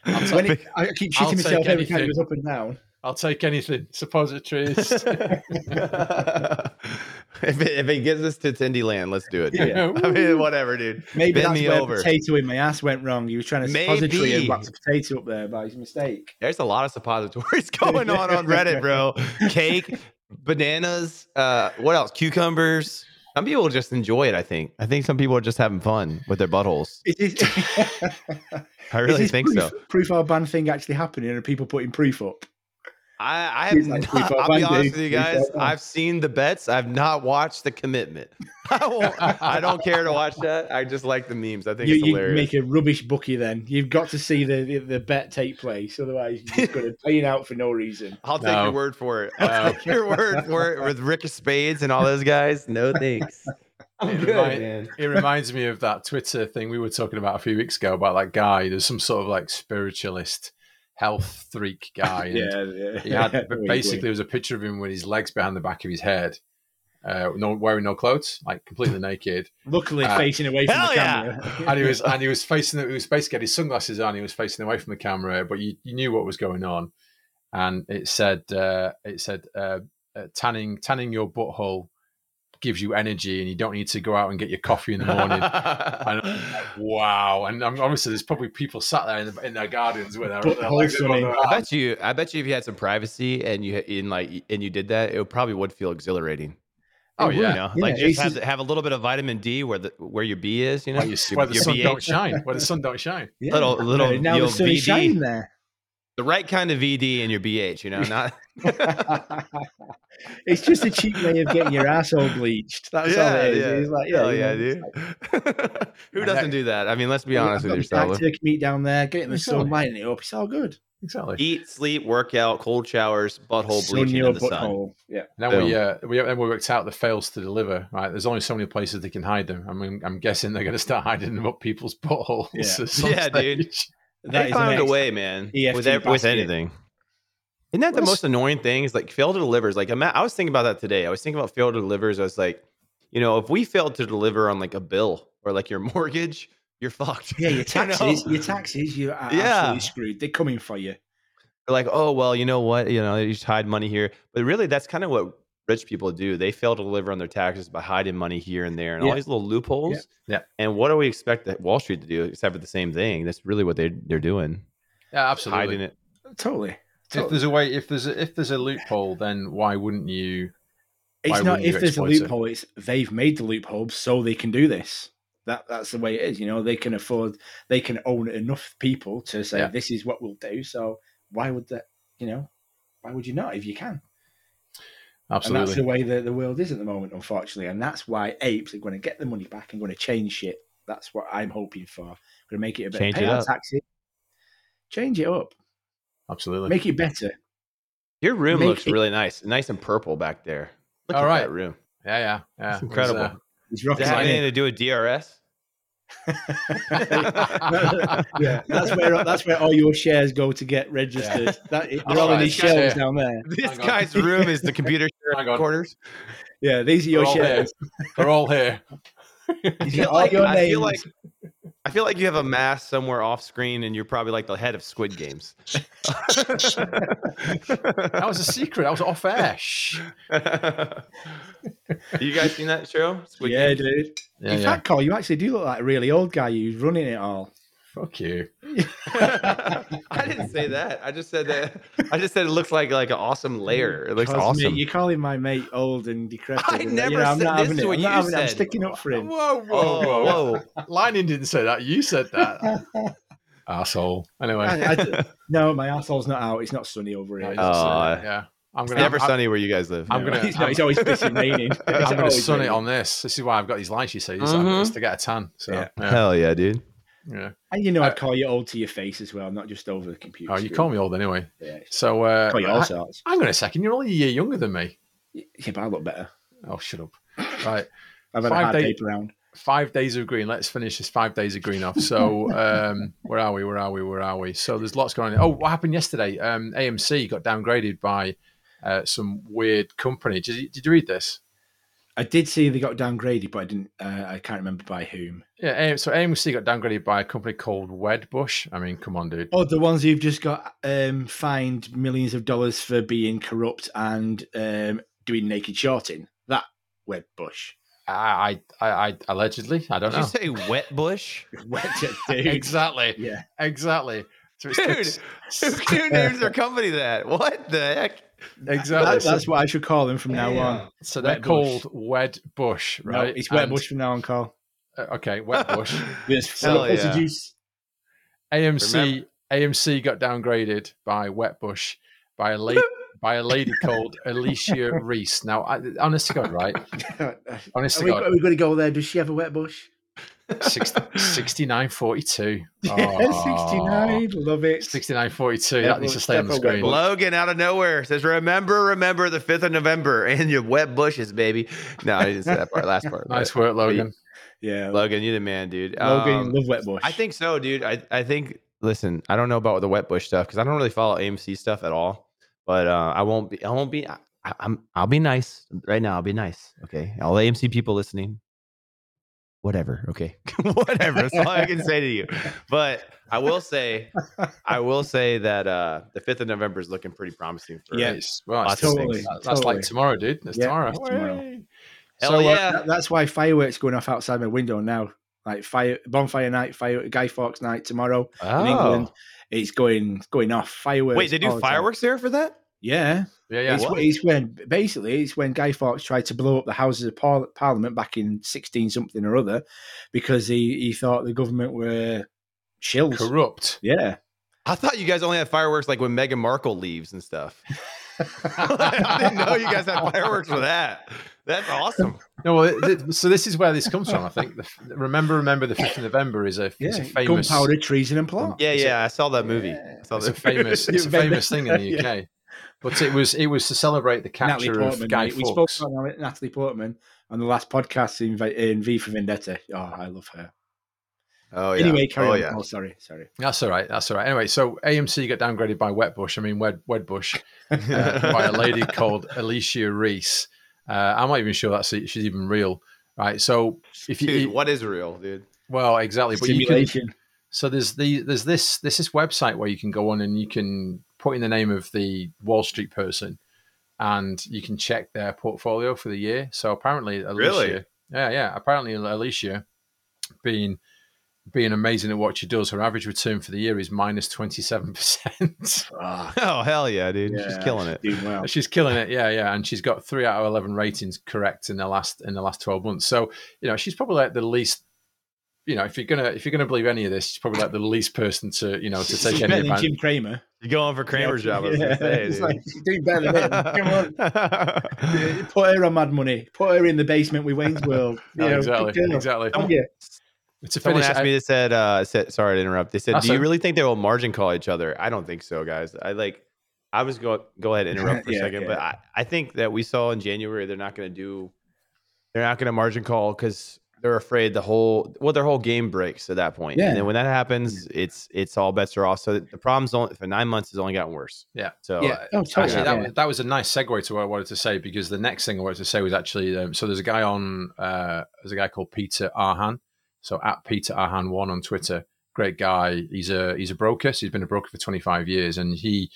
I'll when it, I keep I'll myself every time it anything. goes up and down. I'll take anything. Suppositories. if it, if it gets us to Tindy Land, let's do it. Yeah. I mean, whatever, dude. Maybe Bend that's me where over. potato in my ass went wrong. He was trying to Maybe. suppository and whacked a potato up there by his mistake. There's a lot of suppositories going on on Reddit, bro. Cake, bananas, uh, what else? Cucumbers. Some people just enjoy it. I think. I think some people are just having fun with their buttholes. Is this, I really is this think proof, so. Proof our ban thing actually happening and are people putting proof up? I, I have like, not, I'll be honest dude. with you guys. I've seen the bets. I've not watched the commitment. I, I don't care to watch that. I just like the memes. I think You, it's you hilarious. make a rubbish bookie then. You've got to see the, the, the bet take place. Otherwise, you're just going to paying out for no reason. I'll take No. your word for it. I'll No. take your word for it with Rick Spades and all those guys. No thanks. It good, remind- it reminds me of that Twitter thing we were talking about a few weeks ago about that guy. There's some sort of like spiritualist health freak guy. and yeah. He had Where but you basically going? there was a picture of him with his legs behind the back of his head, uh, no wearing no clothes, like completely naked. luckily uh, facing away from hell the yeah. camera. and he was and he was facing he was basically had his sunglasses on he was facing away from the camera but you, you knew what was going on and it said uh, it said uh, uh, tanning tanning your butthole gives you energy and you don't need to go out and get your coffee in the morning and like, wow and um, obviously there's probably people sat there in, the, in their gardens with their, their Butthole legs above sunning. their I bet you. I bet you, if you had some privacy and you in like and you did that, it probably would feel exhilarating. oh You yeah know, Yeah, like it's just have, have a little bit of vitamin D where the where your B is. You know, where, you, Your- where the your sun BH. don't shine where the sun don't shine Yeah. Little- little, Uh, now you know, the sun is shining there. The right kind of VD in your BH. You know, not it's just a cheap way of getting your asshole bleached. That's all it is. It's like, yeah, Hell you yeah, know, dude. it's Who doesn't that- do that? I mean, let's be like, honest I've with got yourself. black turkey meat down there, getting the sun Exactly. lighting it up. It's all good. exactly Eat, sleep, workout, cold showers, butthole sun bleaching your in the sun. butthole. Yeah. then Boom. we uh, we then we worked out the fails to deliver. Right, there's only so many places they can hide them. I mean, I'm guessing they're going to start hiding them up people's buttholes. Yeah. at some Yeah, dude. Stage. That they is found a way, man. EFT with ev- with anything. Isn't that the Well, most annoying thing? Is like fail to delivers. Like I'm at- I was thinking about that today. I was thinking about fail to delivers. I was like, you know, if we failed to deliver on like a bill or like your mortgage, you're fucked. Yeah, your You know? taxes, your taxes, you're Yeah. absolutely screwed. They're coming for you. They're like, oh well, you know what? You know, you just hide money here. But really, that's kind of what rich people do. They fail to deliver on their taxes by hiding money here and there and all these little loopholes. Yeah. And what do we expect that Wall Street to do except for the same thing? That's really what they they're doing. Yeah, absolutely. Hiding it. Totally. If there's a way, if there's a, if there's a loophole, then why wouldn't you? why It's not if there's a exploit it? loophole, it's they've made the loophole so they can do this. That that's the way it is. You know, they can afford they can own enough people to say Yeah. this is what we'll do. So why would that you know why would you not if you can? Absolutely. And that's the way the, the world is at the moment, unfortunately. And that's why apes are going to get the money back and going to change shit. That's what I'm hoping for. Going to make it a better Change it payout taxes. Change it up. Absolutely. Make it better. Your room Make looks it- really nice, nice and purple back there. Look All at right. that room. yeah, yeah, yeah. It's It was, incredible. uh, It's Does rocky. it have anything to do with DRS? yeah, that's where that's where all your shares go to get registered. That, they're all in these guys, shells yeah. down there. This guy's room is the computer Hang on. quarters. Yeah, these are your They're all here. They're all here. These feel are all like- your I names. feel like I feel like you have a mask somewhere off screen, and you're probably like the head of Squid Games. That was a secret. That was off air. Shh. you guys seen that show? Squid yeah, Games? dude. Yeah, In yeah. fact, Col, you actually do look like a really old guy who's running it all. Fuck you. I didn't say that. I just said that. I just said it looks like like an awesome layer. It looks Because, mate, awesome. you're calling my mate old and decrepit. I and, never you know, I'm said- not this is what you having it. I'm sticking up for him. Whoa, whoa, Oh, whoa. whoa. Lightning didn't say that. You said that. Asshole. Anyway. I- I- no, my asshole's not out. It's not sunny over here. you just Oh, yeah. I'm gonna never I'm, sunny where you guys live. I'm gonna- it's, not, it's always pissing raining. It's I'm gonna always sun it on this. This is why I've got these lights. You see, It's Mhm. it's to get a tan. So Yeah. yeah. Hell yeah, dude. Yeah. And you know, Uh, I'd call you old to your face as well, not just over the computer. Oh, you screen. call me old anyway. Yeah, So uh, call you all I- sorts. hang on a second. You're only a year younger than me. Yeah, but I look better. Oh, shut up. Right. I've had Five a hard day- paper round. five days of green. Let's finish this five days of green off. So, um, where are we? Where are we? Where are we? So, there's lots going on. Oh, what happened yesterday? Um, AMC got downgraded by uh, some weird company. Did you, did you read this? I did see they got downgraded, but I didn't. Uh, I can't remember by whom. Yeah. So, AMC got downgraded by a company called Wedbush. I mean, come on, dude. Oh, the ones who've just got um, fined millions of dollars for being corrupt and um, doing naked shorting. That Wedbush. I, I, I, I allegedly, I don't know. Did you say wet bush? Wet dude. exactly. Yeah. Exactly. So it's- Dude, it's- Who names their company that? What the heck? exactly. That, that's what I should call them from now on. so they're Wet Bush. called Wed Bush, No, right? it's Wet And- Bush from now on, Carl. uh, okay, Wet Bush. There's Hell full of yeah. juice. AMC AMC got downgraded by Wetbush by a lady by a lady called Alicia Reese. Now, I, honest to God, right? Honest Are to we, God, are we going to go there? Does she have a Wet Bush? 6942. Yeah, 69. Love it. 6942. That needs to stay on the screen. Logan out of nowhere says, "Remember, remember the fifth of November and your wet bushes, baby." No, I didn't say that part. Last part. Nice but- work, Logan. Yeah. Logan. you're the man, dude. Logan, Um, love Wet Bush. I think so, dude. I, I think. Listen, I don't know about the wet bush stuff because I don't really follow AMC stuff at all. But uh, I won't be. I won't be. I, I'm. I'll be nice right now. I'll be nice. Okay, all AMC people listening. Whatever. Okay. Whatever. That's all I can say to you. But I will say, I will say that uh, the fifth of November is looking pretty promising for. Yeah. It's, well, it's Lots Totally. that's totally. like tomorrow, dude. It's Yeah, tomorrow. tomorrow. Hell So, uh, yeah. That- that's why fireworks going off outside my window now. Like fire bonfire night, fire Guy Fawkes night tomorrow in England. It's going going off fireworks. Oh. Wait, they do the time. fireworks there for that? Yeah, Yeah, yeah. it's, What? it's when basically it's when Guy Fawkes tried to blow up the Houses of Par- Parliament back in sixteen something or other because he, he thought the government were shills. Corrupt. Yeah, I thought you guys only had fireworks like when Meghan Markle leaves and stuff. I didn't know you guys had fireworks for that. That's awesome. No, well, th- so this is where this comes from. I think. The, f- remember, remember, the fifth of November is a, yeah. is a famous. Gunpowder, treason, and plot. Yeah, yeah, I saw that movie. Yeah. I saw It's a famous. It's a famous thing in the Yeah. UK. But it was it was to celebrate the Natalie capture of Portman. Guy mate. We spoke Fawkes. about Natalie Portman on the last podcast in, V- in V for Vendetta. Oh, I love her. Oh yeah. Anyway, carry oh, on. yeah. Oh, sorry, sorry. That's all right. That's all right. Anyway, so AMC got downgraded by Wetbush. I mean, Wed Wedbush uh, by a lady called Alicia Reese. Uh, I'm not even sure that's she's even real. Right. So if you Dude, what is real, dude? well exactly, but you can, Simulation. so there's the there's this there's this website where you can go on and you can put in the name of the Wall Street person, and you can check their portfolio for the year. So apparently, Alicia, Really? yeah, yeah, apparently Alicia, being being amazing at what she does, her average return for the year is minus twenty seven percent. Oh hell yeah, dude. She's killing it. Doing well. She's killing it, yeah, yeah, and she's got three out of eleven ratings correct in the last in the last twelve months. So you know she's probably like the least you know, if you're gonna if you're gonna believe any of this, he's probably like the least person to you know to take He's any better than advantage. Jim Cramer. You're going for Cramer's Yeah, job. Yeah. gonna say, It's dude. like, he's doing better than him. Come on. Put her on Mad Money. Put her in the basement with Wayne's World. You No, know, exactly, good girl. exactly. Oh, yeah. To Someone finish, asked I- me. They said, uh, said, sorry to interrupt. They said, That's "Do you really think they will margin call each other?" I don't think so, guys. I like. I was go go ahead and interrupt for Yeah, a second, yeah. but I, I think that we saw in January they're not going to do, they're not going to margin call because they're afraid the whole well their whole game breaks at that point. Yeah. And then when that happens, it's it's all bets are off. So the problem's only for nine months has only gotten worse. Yeah. So Yeah. Oh, totally. Actually, that, yeah. was, that was a nice segue to what I wanted to say because the next thing I wanted to say was actually um, so there's a guy on uh, there's a guy called Peter Arhan, so at Peter Arhan one on Twitter, great guy. He's a he's a broker. So he's been a broker for 25 years, and he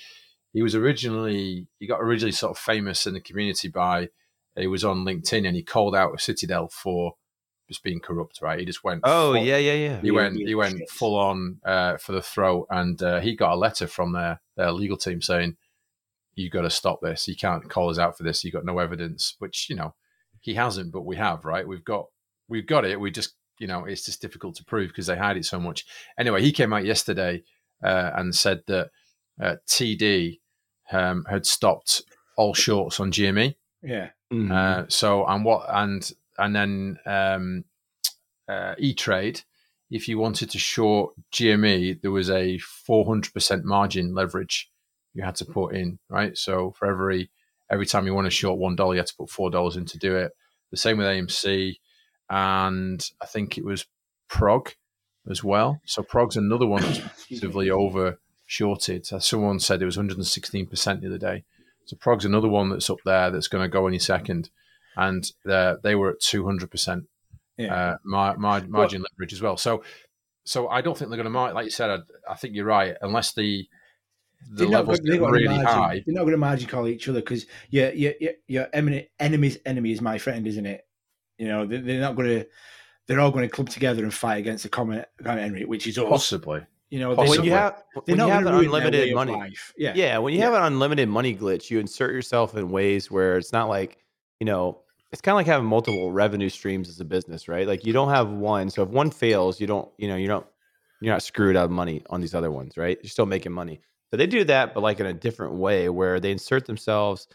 he was originally he got originally sort of famous in the community by he was on LinkedIn and he called out Citadel for just being corrupt. Right, he just went oh full- yeah yeah yeah. he Yeah, went yeah, he went shit. full on uh, for the throw, and uh, he got a letter from their their legal team saying, "You got to stop this. You can't call us out for this. You got no evidence." Which you know he hasn't, but we have, right? We've got we've got it. We just you know it's just difficult to prove because they hide it so much. Anyway, he came out yesterday uh, and said that uh, TD um, had stopped all shorts on GME. Yeah. Mhm. Uh, so and what and and then um, uh, E Trade, if you wanted to short GME, there was a 400% margin leverage you had to put in, right? So for every every time you want to short one dollar, you had to put four dollars in to do it. The same with AMC, and I think it was Prog as well. So Prog's another one that's massively over shorted. Someone said it was 116% the other day. So Prog's another one that's up there that's going to go any second, and uh, they were at 200% Yeah. uh, mar- mar- margin leverage as well. So, so I don't think they're going to mark. Like you said, I, I think you're right. Unless the the They're not, levels get really gonna margin, high, They're not going to margin call each other because your your your, your enemy's enemy is my friend, isn't it? You know, they, they're not going to. They're all going to club together and fight against the common common enemy, which is us. possibly. You know, they're when you have when you have an unlimited money. Yeah, yeah, when you have an unlimited money glitch, you insert yourself in ways where it's not like you know it's kind of like having multiple revenue streams as a business, right? Like you don't have one, so if one fails, you don't, you know, you don't, you're not screwed out of money on these other ones, right? You're still making money. So they do that, but like in a different way, where they insert themselves,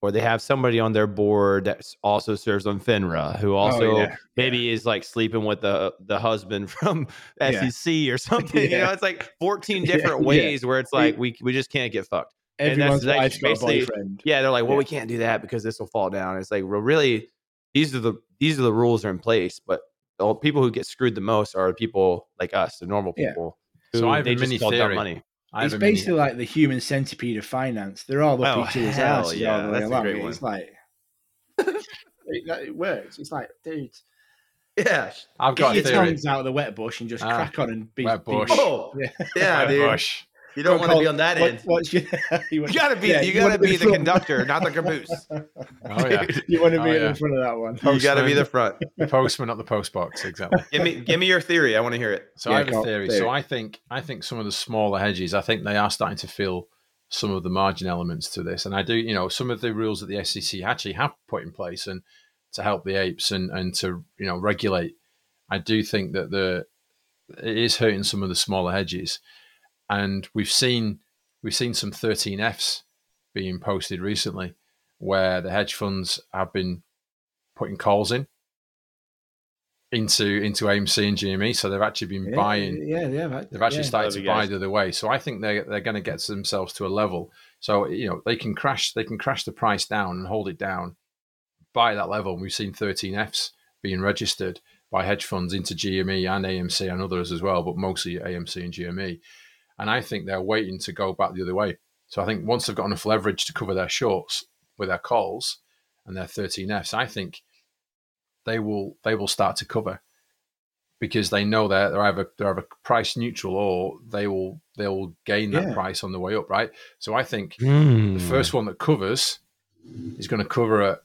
or they have somebody on their board that also serves on FINRA, who oh, also Oh, yeah. maybe is like sleeping with the the husband from Yeah. SEC or something. You know, it's like 14 different yeah. ways where it's like we we just can't get fucked. And that's Everyone's like wife's got a basically- boyfriend. Yeah, they're like, well, Yeah. we can't do that because this will fall down. It's like, well, really, these are the these are the rules are in place, but the people who get screwed the most are people like us, the normal Yeah. people. So I have they a just mini theory. money. I It's have mini- basically like the human centipede of finance. They're all up Oh, each other's hell yeah, all the way that's a along. great It's one. like it, it works. It's like, dude, Yeah. I've got get a your theory. tongues out of the wet bush and just Ah, crack on and be. wet be- bush. Oh, Yeah. yeah, Wet dude. bush. You don't want to be on that What- end. what's your- you, You gotta be. yeah, you wanna gotta be the front. conductor, not the caboose. Oh yeah, You want to Oh, be yeah. in front of that one. you gotta be the front. the postman, not the post box. Exactly. Give me, give me your theory. I want to hear it. So Yeah, I have a theory. theory. So I think I think some of the smaller hedges, I think they are starting to feel some of the margin elements to this, and I do, you know, some of the rules that the SEC actually have put in place and to help the apes and and to you know regulate. I do think that the it is hurting some of the smaller hedges, and we've seen we've seen some 13Fs being posted recently where the hedge funds have been putting calls in into into AMC and GME, so they've actually been Yeah, buying Yeah, yeah. right. They've actually yeah. started to buy the other way, so I think they they're going to get themselves to a level. So you know they can crash they can crash the price down and hold it down by that level. And we've seen 13Fs being registered by hedge funds into GME and AMC and others as well, but mostly AMC and GME. And I think they're waiting to go back the other way. So I think once they've got enough leverage to cover their shorts with their calls and their 13Fs, I think they will they will start to cover because they know they're, they're either they're either price neutral or they will they will gain that Yeah. price on the way up, right? So I think Hmm. the first one that covers is going to cover it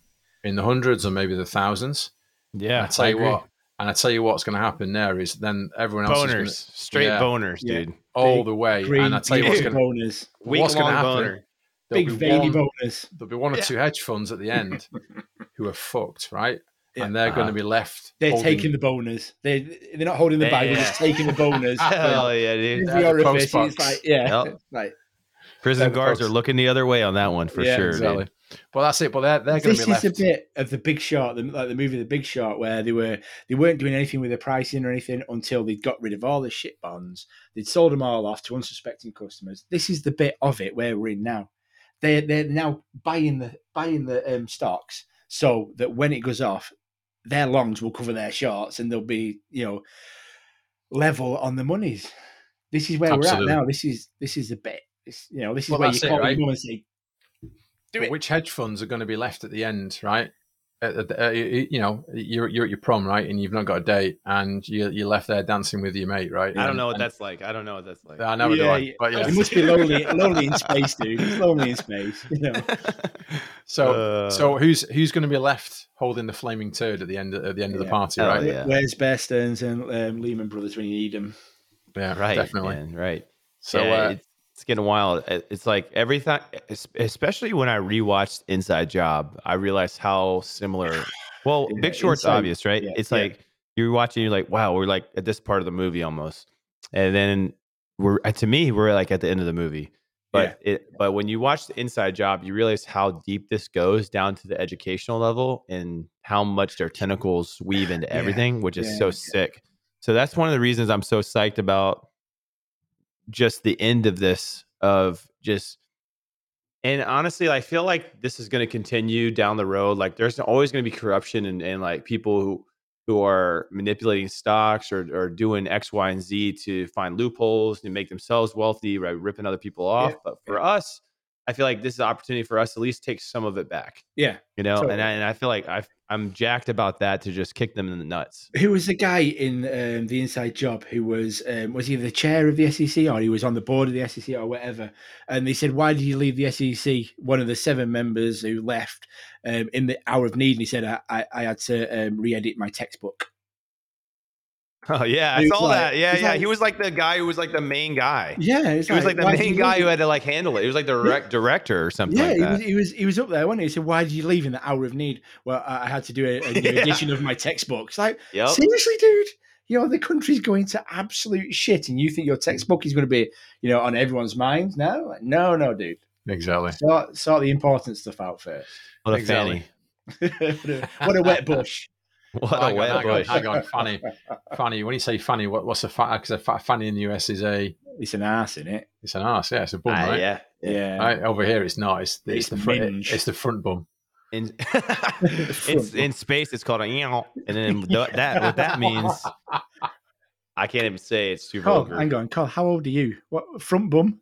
in the hundreds or maybe the thousands. Yeah, I tell I you agree. what, and I tell you what's going to happen there is then everyone else is boners, going to, straight Yeah. boners, Yeah. dude. all Big, the way. Green, and I tell you what's going to boners. What's gonna happen? boner. there'll Big be veiny boners. there'll be one or Yeah. two hedge funds at the end who are fucked, right? Yeah. and they're going to uh-huh. be left. They're holding- taking the boners. They they're not holding the bag. They're just taking the boners. Hell yeah, dude. the Yeah, orifice, post it's like yeah, Yep. like Prison They're the guards are looking the other way on that one for Yeah, sure. Exactly. Dude. But that's it. But they're they're going this to be is left. a bit of the Big Short, the, like the movie The Big Short, where they were they weren't doing anything with the pricing or anything until they'd got rid of all the shit bonds. They'd sold them all off to unsuspecting customers. This is the bit of it where we're in now. They're they're now buying the buying the um, stocks so that when it goes off, their longs will cover their shorts and they'll be you know level on the monies. This is where Absolutely. we're at now. This is this is the bit. This, you know, this is Well, where you that's it, call right? and say, do it. which hedge funds are going to be left at the end, right? At the- uh, you you know, you're you're at your prom, right, and you've not got a date, and you you're left there dancing with your mate, right? I don't And- know what and- that's like. I don't know what that's like. I never do. Yeah, yeah. but yeah. It must be lonely, lonely in space, dude. It's lonely in space. You know. So Uh, so who's who's going to be left holding the flaming turd at the end at the end of the party, Hell right? yeah. Where's Bear Stearns and um, Lehman Brothers when you need them? Yeah, right, definitely. man, right. So yeah, uh, it's, getting wild. It's like everything, es- especially when I rewatched Inside Job, I realized how similar. Well, Yeah, Big Short's Inside- obvious, right? yeah, it's yeah. like you're watching, you're like, wow, we're like at this part of the movie almost, and then we're uh, to me, we're like at the end of the movie. But it, but when you watch the Inside Job, you realize how deep this goes down to the educational level and how much their tentacles weave into everything, which is so sick. So that's one of the reasons I'm so psyched about just the end of this of just and honestly i feel like this is going to continue down the road like there's always going to be corruption and, and like people who who are manipulating stocks or, or doing x y and z to find loopholes to make themselves wealthy right ripping other people off but for us i feel like this is an opportunity for us to at least take some of it back Yeah. you know Totally. and, I, and i feel like i i'm jacked about that to just kick them in the nuts Who was the guy in um, the Inside Job who was um, was he the chair of the SEC or he was on the board of the SEC or whatever? And they said, "Why did you leave the SEC?" One of the seven members who left um, in the hour of need, and he said, "I, I, I had to um, re-edit my textbook." Oh yeah i saw like- that yeah yeah like- he was like the guy who was like the main guy Yeah, it's He was like the main guy leave?" who had to like handle it. He was like the direct director or something Yeah, like he that. was, he was he was up there, wasn't he? He said, "Why did you leave in the hour of need?" Well, I, I had to do a, a new Yeah. edition of my textbook. It's like, Yep. seriously, dude, you know the country's going to absolute shit, and you think your textbook is going to be, you know, on everyone's mind? No, like, no, no, dude. exactly. Sort sort the important stuff out first. What a Exactly. fanny. what a wet bush. What hang a on, wet hang on, bush. hang on, Fanny. Fanny, when you say Fanny, what, what's a fa- Because a fa- Fanny in the US is a It's an ass in it. it's an ass, yeah, it's a bum, Ah, right? yeah. Yeah. Right, over here, it's not. It's, it's, It's the front. minge. It's the front bum. In, it's, in space, it's called a and then th- that what that means, I can't even say. It's too Col, vulgar. hang on, Col. How old are you? What front bum?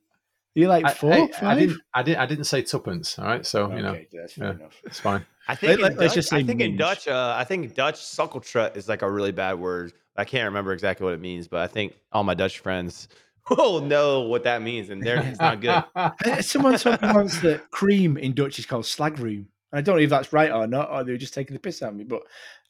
Are you like I, four, I- I five? didn't. I didn't. I didn't say tuppence. All right, so you know, that's fair yeah. enough. it's fine. I think Let- in let's Dutch, just I say think in. Dutch, uh, I think Dutch suckeltrut is like a really bad word. I can't remember exactly what it means, but I think all my Dutch friends will know what that means, and they're it's not good. Uh, Someone told me once that cream in Dutch is called slag room. I don't know if that's right or not, or they were just taking the piss out of me, but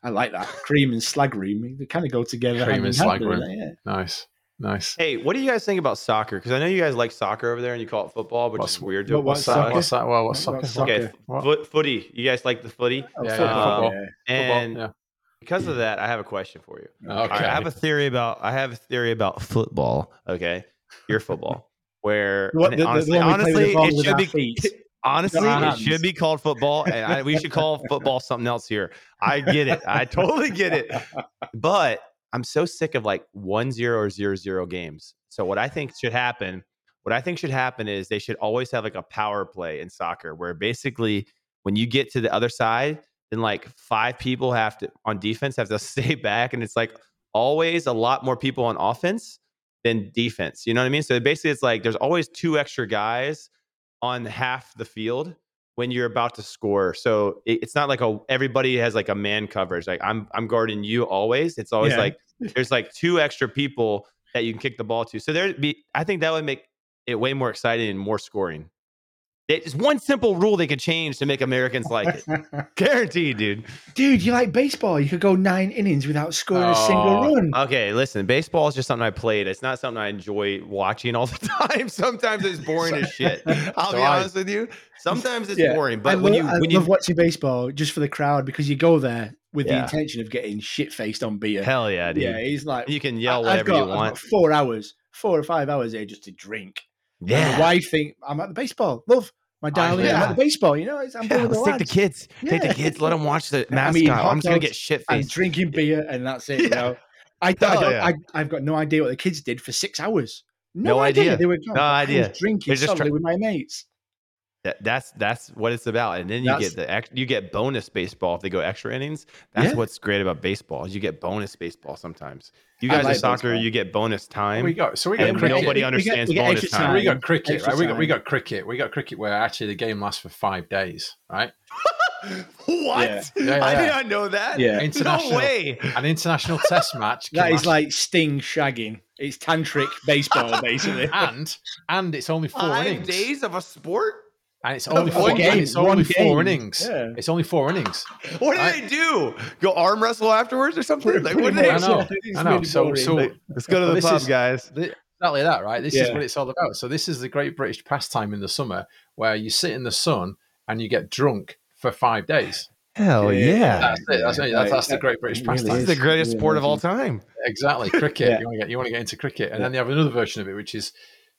I like that. Cream and slagroom; they kind of go together. Cream and in hand, slag don't room. they? Yeah. nice, nice. Hey, what do you guys think about soccer? Because I know you guys like soccer over there, and you call it football, which What's- is weird. what- To what's What's that? soccer? What's that? Well, what's What's soccer? soccer? Okay, What? foot, footy. You guys like the footy? Oh, Yeah, yeah, football, football. yeah. And Football, because of that, I have a question for you. Okay. right, I have a theory about I have a theory about football. Okay, your football, where What, the- the- the honestly, one we play with the honestly, it should be feet? honestly Our it should be called football, and I, we should call football something else here. I get it, I totally get it, but I'm so sick of like one zero or zero zero games. So what I think should happen, what I think should happen is they should always have like a power play in soccer, where basically when you get to the other side, then like five people have to on defense have to stay back, and it's like always a lot more people on offense than defense. You know what I mean? So basically, it's like there's always two extra guys on half the field when you're about to score. So it, it's not like a everybody has like a man coverage. Like I'm I'm guarding you always. It's always Yeah. like there's like two extra people that you can kick the ball to. So there be I think that would make it way more exciting and more scoring. It's one simple rule they could change to make Americans like it. Guaranteed, dude. Dude, you like baseball? You could go nine innings without scoring a single Oh, run. Okay, listen, baseball is just something I played. It's not something I enjoy watching all the time. Sometimes it's boring as shit. I'll So be I- honest with you. Sometimes it's Yeah, boring, I but when love, you I when you love watching baseball just for the crowd because you go there with the intention of getting shit faced on beer. Hell yeah, dude. yeah, he's like, You can yell I- I've whatever got, you want. four hours, four or five hours here just to drink. And Yeah. the wife think I'm at the baseball. Love my oh, darling. I'm yeah. at the baseball. You know, I'm Yeah, going with the let's take the lads. kids. Take the kids. Let them watch the I'm mascot. I'm, just gonna get shit and faced. drinking beer, and that's it. You know, I, I, Hell don't, yeah. I, I've got no idea what the kids did for six hours. No idea. They were gone. No I was idea. Drinking They're just solidly with my mates. That, that's that's what it's about, and then you That's- get the ex, you get bonus baseball if they go extra innings. That's Yeah. what's great about baseball is you get bonus baseball sometimes. You guys like in soccer, baseball. you get bonus time. we got so we got and cricket. nobody We get- understands we get bonus time. time. we got cricket, Extra right? We got we got cricket. We got cricket where actually the game lasts for five days, right? what? Yeah. Yeah, I yeah. did not know that. Yeah. International- No way. An international test match. can That is last- like Sting shagging. It's tantric baseball, basically. and and it's only four Five innings. days of a sport. And it's only four, game, it's only four game. innings. Yeah. It's only four innings. What do I- they do? Go arm wrestle afterwards or something? Pretty- Like, what do they I know. I know. really So boring. so Let's go to the this pub, is- guys. Th- Exactly that, right? This is what it's all about. So this is the great British pastime in the summer, where you sit in the sun and you get drunk for five days. Hell Yeah. That's it. That's, it. that's, that's the great British It really pastime. The greatest sport of all time. Exactly, cricket. Yeah. You want to get you want to get into cricket, and then you have another version of it, which is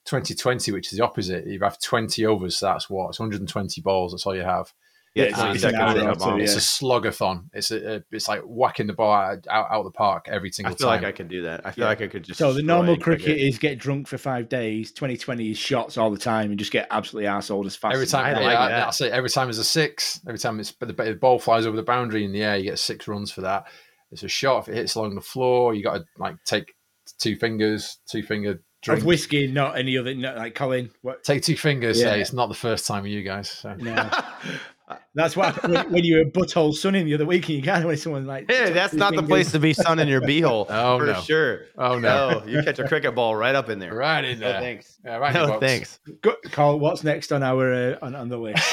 2020, which is the opposite. You have 20 overs, so that's what it's 120 balls. That's all you have. Yeah, it's- three it's an seconds hour to or come two, on. yeah. It's a slogathon. It's a, a- it's like whacking the ball out, out, out of the park every single time. I feel time. like I can do that. I feel Yeah. like I could just. So the normal cricket, cricket. is get drunk for five days. 2020 is shots all the time and just get absolutely arseholed as fast Every time, I you like can. yeah, that. that's it. Every time there's a six. Every time it's the, the ball flies over the boundary in the air, you get six runs for that. It's a shot. If it hits along the floor, you got to like take two fingers, two finger drink. Of whiskey, not any other. Not like Colin. What? Take two fingers. Yeah. Say it's not the first time with you guys. So. No. That's why when, when you were butthole sunning the other week and you can't when someone like. Hey, that's two not the place to be sunning in your beehole. Oh, for no. sure. Oh no! No, you catch a cricket ball right up in there. Right in there No there. thanks. Yeah, right No box. thanks. Go, Carl, what's next on our uh, on, on the list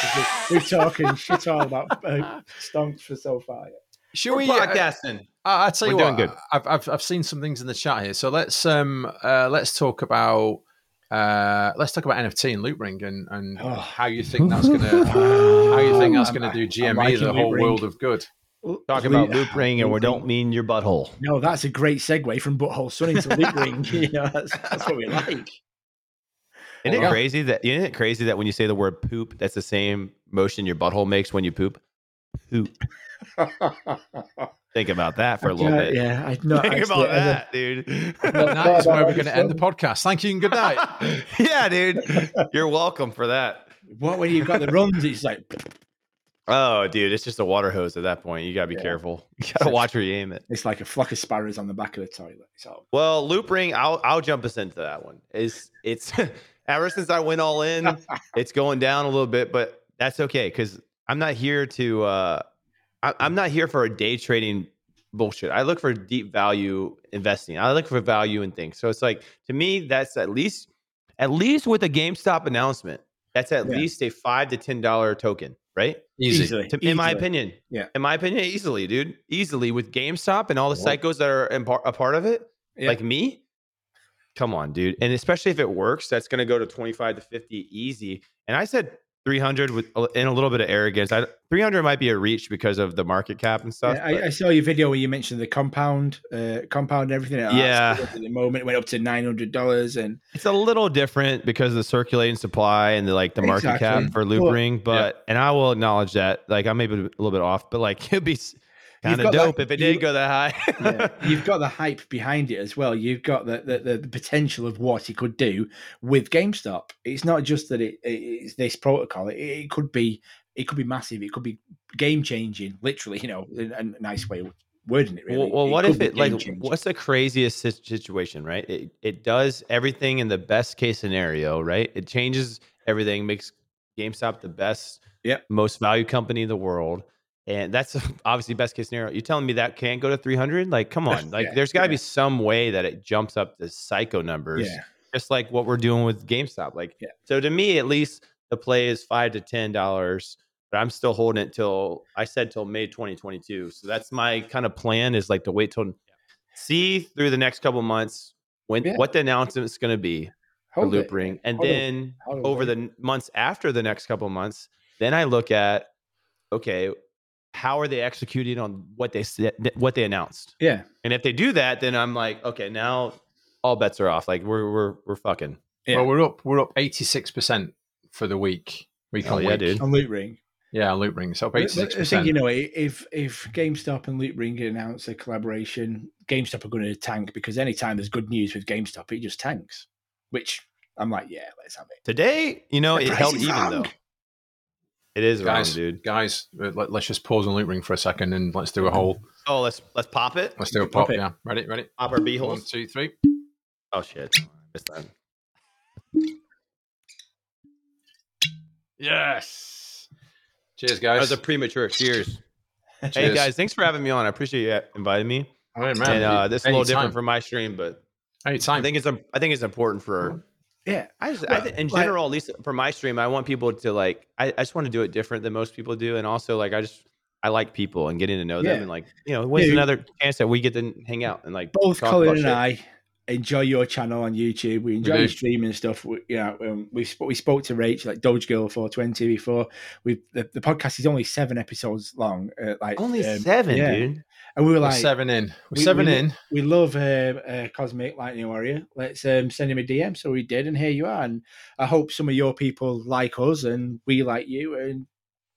we- We're talking shit all about uh, stonks for so far. Should We're we? uh, podcasting. I, I tell you We're what, doing good. I've, I've I've seen some things in the chat here. So let's um uh let's talk about uh let's talk about NFT and Loopring and and Oh. how you think that's gonna how you think that's I'm- gonna do GME the whole Ring. world of good. Talk Loop- about loop ring, and we don't mean your butthole. No, that's a great segue from butthole sunning to Loopring. You know, that's, that's what we like. Isn't it Yeah. crazy that isn't it crazy that when you say the word poop, that's the same motion your butthole makes when you poop? Poop. Think about that for a little bit. Yeah, I know. Think actually about ever- that, dude. And that is where we're going to end the podcast. Thank you and good night. yeah, dude. You're welcome for that. What when you've got the runs? It's like Oh, dude, it's just a water hose at that point. You gotta be Yeah. careful. You gotta watch where you aim it. it's like a flock of sparrows on the back of the toilet. So Well, Loopring, I'll I'll jump us into that one. Is it's ever since I went all in, it's going down a little bit, but that's okay because I'm not here to uh I, I'm not here for a day trading bullshit. I look for deep value investing. I look for value in things. So it's like to me, that's at least at least with a GameStop announcement, that's at Yeah. least a five to ten dollar token, right? Easy. easily, To, in my opinion. Yeah. In my opinion, easily, dude. Easily with GameStop and all the Well- psychos that are in par- a part of it, Yeah. like me. Come on, dude. And especially if it works, that's going to go to 25 to 50 easy. And I said 300 with a- in a little bit of arrogance. I, 300 might be a reach because of the market cap and stuff. Yeah, I, I saw your video where you mentioned the compound, uh, compound, and everything. like. Yeah. At the moment, it went up to nine hundred dollars, and it's a little different because of the circulating supply and the like the market Exactly. cap for Loopring. But and I will acknowledge that. Like I'm maybe a little bit off, but like it'd be kind of got that- dope if it did you- go that high. yeah, you've got the hype behind it as well. You've got the the, the, potential of what it could do with GameStop. It's not just that it, it's this protocol. It, it could be it could be massive. It could be game changing. Literally, you know, in a nice way of wording it. Really. Well, well what if it like game-changing. what's the craziest situation, right? It it does everything in the best case scenario, right? It changes everything, makes GameStop the best, Yep. most value company in the world. And that's obviously best case scenario. You telling me that can't go to 300? Like, come on. Like, Yeah, there's got to yeah. be some way that it jumps up the psycho numbers, Yeah, just like what we're doing with GameStop. Like, Yeah. so to me, at least the play is five to ten dollars, but I'm still holding it till I said till May 2022. So that's my kind of plan is like to wait till see through the next couple months when what the announcement is going to be Hold Loop it. Ring, and Hold then Hold it. over the months after the next couple months, then I look at okay, how are they executing on what they said, what they announced? Yeah. And if they do that, then I'm like, okay, now all bets are off. Like we're we're we're fucking. Yeah. Well, we're up. We're up eighty six percent for the week. Week Oh, on yeah, week. dude. On Loopring. Yeah, Loopring. So up But- eighty I think you know if if GameStop and Loopring announce a collaboration, GameStop are going to tank because anytime there's good news with GameStop, it just tanks. Which I'm like, yeah, let's have it. Today, you know, The it price held even though. It is wrong, Guys, dude. guys, uh, let, us just pause on Loopring for a second and let's do a whole. Oh, let's let's pop it. Let's do a Pop pop. Yeah, ready, ready. Pop our One, beeholes. two, three. Oh shit. Missed that. Yes. Cheers, guys. That was a premature cheers. Hey guys, thanks for having me on. I appreciate you inviting me. All right, and uh, this is a little different from my stream, but I think it's I think it's important for Yeah. I just I think in like- general, at least for my stream, I want people to like I, I just want to do it different than most people do, and also like I just I like people and getting to know them, and like you know, when's Yeah, another chance that we get to hang out and like Both talk Colin and? I enjoy your channel on YouTube. We enjoy your streaming and stuff. We, you know, um, we sp- we spoke to Rach like Doge Girl 420 before. We the, the podcast is only seven episodes long. Uh, like Only um, seven, yeah. dude. And we were We're like, seven in. We're seven we- in. we love uh, uh, Cosmic Lightning Warrior. Let's um, send him a DM. So we did, and here you are. And I hope some of your people like us, and we like you, and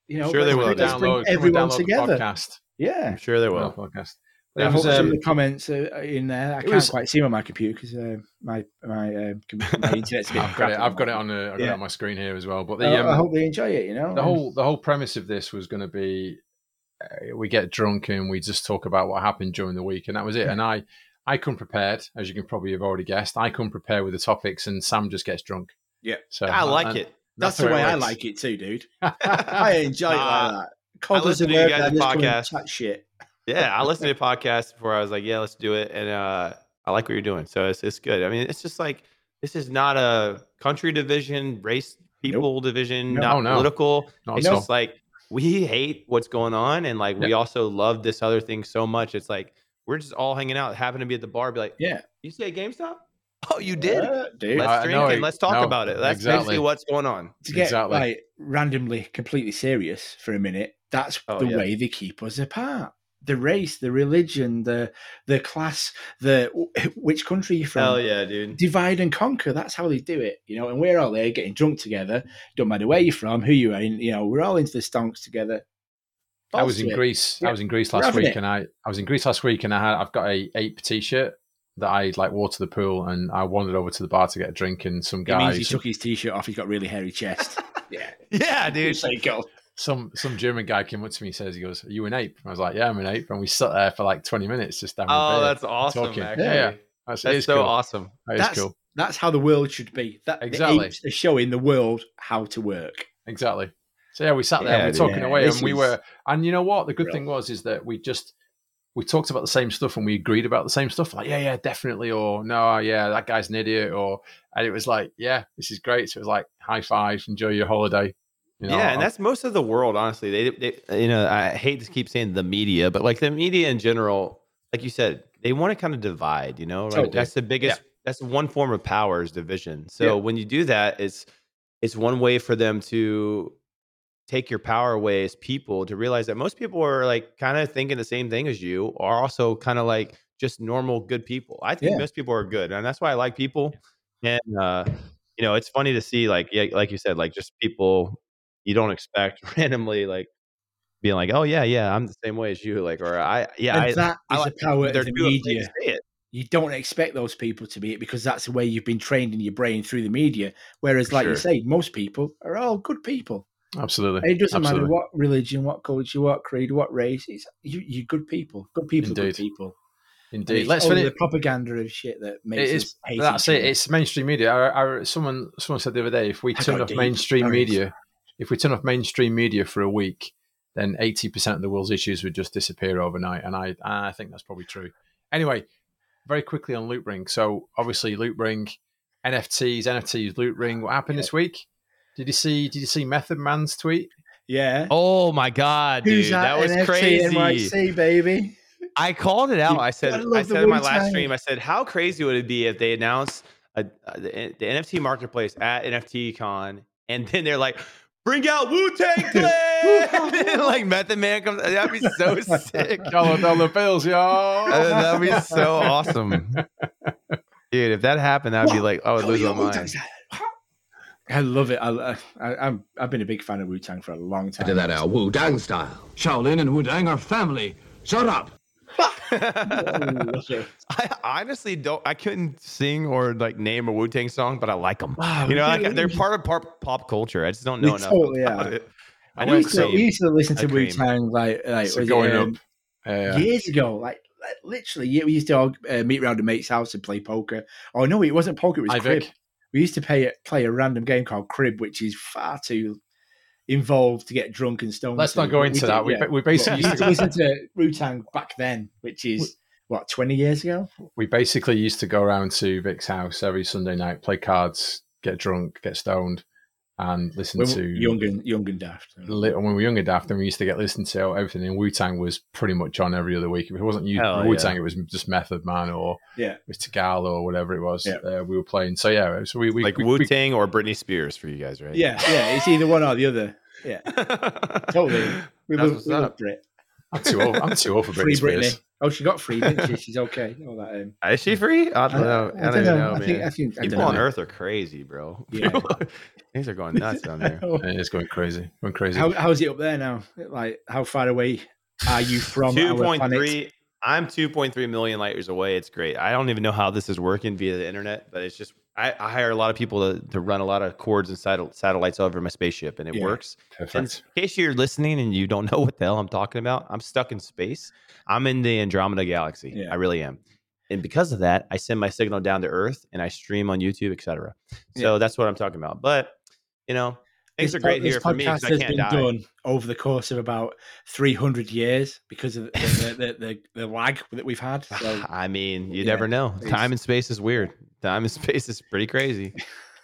you know, Sure they will, Download- everyone download the together. Podcast. Yeah. I'm sure they will. podcast. I It hope was, some of um, the comments uh, in there. I can't was- quite see on my computer because uh, my my, um, com- my internet's a bit I've got it. I've got it on. The, I've got it on my screen here as well. But I, the um, I hope they enjoy it. You know, the whole the whole premise of this was going to be uh, we get drunk and we just talk about what happened during the week, and that was it. And I I come prepared, as you can probably have already guessed. I come prepared with the topics, and Sam just gets drunk. Yeah. so I like and it. That's, the way I like it too, dude. I enjoy it Nah, like that. Cold I listen to you guys' I and podcast. Chat shit. Yeah, I listened to your podcast before. I was like, yeah, let's do it, and uh, I like what you're doing. So it's it's good. I mean, it's just like this is not a country division, race people division, No, not no. political. Not it's at just like we hate what's going on, and like we also love this other thing so much. It's like we're just all hanging out, happen to be at the bar, be like, Yeah. you say GameStop? Oh, you did. Uh, dude. Let's I- drink no, and let's talk no, about it. That's exactly. basically what's going on. to get Exactly. like randomly completely serious for a minute, that's Oh, the yeah. way they keep us apart. The race, the religion, the the class, the which country you're from. Hell yeah, dude. Divide and conquer. That's how they do it, you know. And we're all there getting drunk together. Don't matter where you're from, who you are. You know, we're all into the stonks together. I was in Bullshit. Greece. Yeah. I was in Greece last week, it. and I I was in Greece last week, and I had I've got a ape t-shirt that I like wore to the pool, and I wandered over to the bar to get a drink, and some It means he took his t-shirt off. He's got really hairy chest. yeah, Yeah, dude. Psycho. Some some German guy came up to me and says, he goes, "Are you an ape?" I was like, "Yeah, I'm an ape," and we sat there for like 20 minutes just having a Oh, beer. that's awesome. talking. Actually, Yeah, yeah. That's, that's so cool. awesome. That is That's cool. that's how the world should be. That Exactly. the apes are showing the world how to work. Exactly. So yeah, we sat there, Yeah, we were talking Yeah, away, this and we were, and you know what? The good real. thing was is that we just we talked about the same stuff and we agreed about the same stuff. Like, yeah, yeah, definitely, or no, yeah, that guy's an idiot, or and it was like, yeah, this is great. So it was like, high five, enjoy your holiday. You know, yeah, and that's most of the world, honestly. They, they, you know, I hate to keep saying the media, but like the media in general, like you said, they want to kind of divide. You know, like Totally. that's the biggest. That's one form of power is division. So Yeah. when you do that, it's it's one way for them to take your power away as people to realize that most people are like kind of thinking the same thing as you, are also kind of like just normal good people. I think Yeah. most people are good, and that's why I like people. And uh, you know, it's funny to see like yeah, like you said, like just people you don't expect randomly like being like, oh yeah, yeah, I'm the same way as you, like, or I yeah, and I, that I is like the power of the too afraid to media. You don't expect those people to be it because that's the way you've been trained in your brain through the media. Whereas, For like you say, most people are all good people. absolutely. It doesn't matter what religion, what culture, what creed, what race. It's you, you're good people. Good people, are good Indeed. people. Indeed. Let's finish. the propaganda of shit that makes It hate That's it. It's mainstream media. I, I, someone someone said the other day, if we I turn off deep. mainstream media, if we turn off mainstream media for a week, then eighty percent of the world's issues would just disappear overnight. And I, I think that's probably true. Anyway, very quickly on Loopring. So obviously Loopring, NFTs, NFTs, Loopring. What happened Yeah. this week? Did you see? Did you see Method Man's tweet? yeah. Oh my god, dude, Who's that was NFT crazy. NYC, baby. I called it out. You I said, gotta I said in my Wu-Tang. last stream, I said, how crazy would it be if they announced a, a- the, the NFT marketplace at NFT Con, and then they're like, bring out Wu Tang Clan. like Method Man comes. That'd be so sick. Dollar the bills, y'all. Uh, that'd be so awesome, dude. If that happened, I'd be like, I would lose my mind. I love it. I, I, I'm I've been a big fan of Wu Tang for a long time. I did that uh, our Wu Dang style. Shaolin and Wu Dang are family. Shut up. I honestly don't. I couldn't sing or like name a Wu Tang song, but I like them. Wow, you know, like, they're part of pop, pop culture. I just don't know enough totally about are. it. I I used, to, used to listen to Wu Tang like like So going um, up. Yeah. years ago, like, literally, we used to all uh, meet around a mate's house and play poker. Oh no, it wasn't poker; it was Hi, crib. Vic. We used to play play a random game called crib, which is far too involved to get drunk and stoned. Let's to. not go into did- that. We, yeah. we basically used to listen to Wu Tang back then, which is what twenty years ago. we basically used to go around to Vic's house every Sunday night, play cards, get drunk, get stoned, and listen When to young and young and daft. li- when we were young and daft, and we used to get listened to everything. And Wu Tang was pretty much on every other week. If it wasn't Hell Wu Tang, it was just Method Man or Yeah. it was Tagal or whatever it was. Yeah. Uh, we were playing. So yeah, so we, we like we, Wu Tang or Britney Spears for you guys, right? Yeah, yeah, it's either one or the other. Yeah, totally. We That's love, what's we love up. Brit. I'm too old. I'm too old for Free Britney Britney. Oh, she got free, didn't she? She's okay. All that. Um, Is she free? I don't know. I, don't, even know, I man. think. I think. I People don't on know. Earth are crazy, bro. Yeah. Things are going nuts down there. It is going crazy. Going crazy. How, how's it up there now? Like, how far away are you from Two our point planet? I'm 2.3 million light years away. It's great. I don't even know how this is working via the internet, but it's just I, I hire a lot of people to, to run a lot of cords and satel- satellites over my spaceship, and it Yeah. works. And in case you're listening and you don't know what the hell I'm talking about, I'm stuck in space. I'm in the Andromeda galaxy. Yeah. I really am. And because of that, I send my signal down to Earth and I stream on YouTube, etc. So that's what I'm talking about. But you know, things This are great here for me because podcast I has can't been die. done over the course of about 300 years because of the, the, the, the, lag that we've had. So, I mean, you Yeah, never know. Time and space is weird. Time and space is pretty crazy.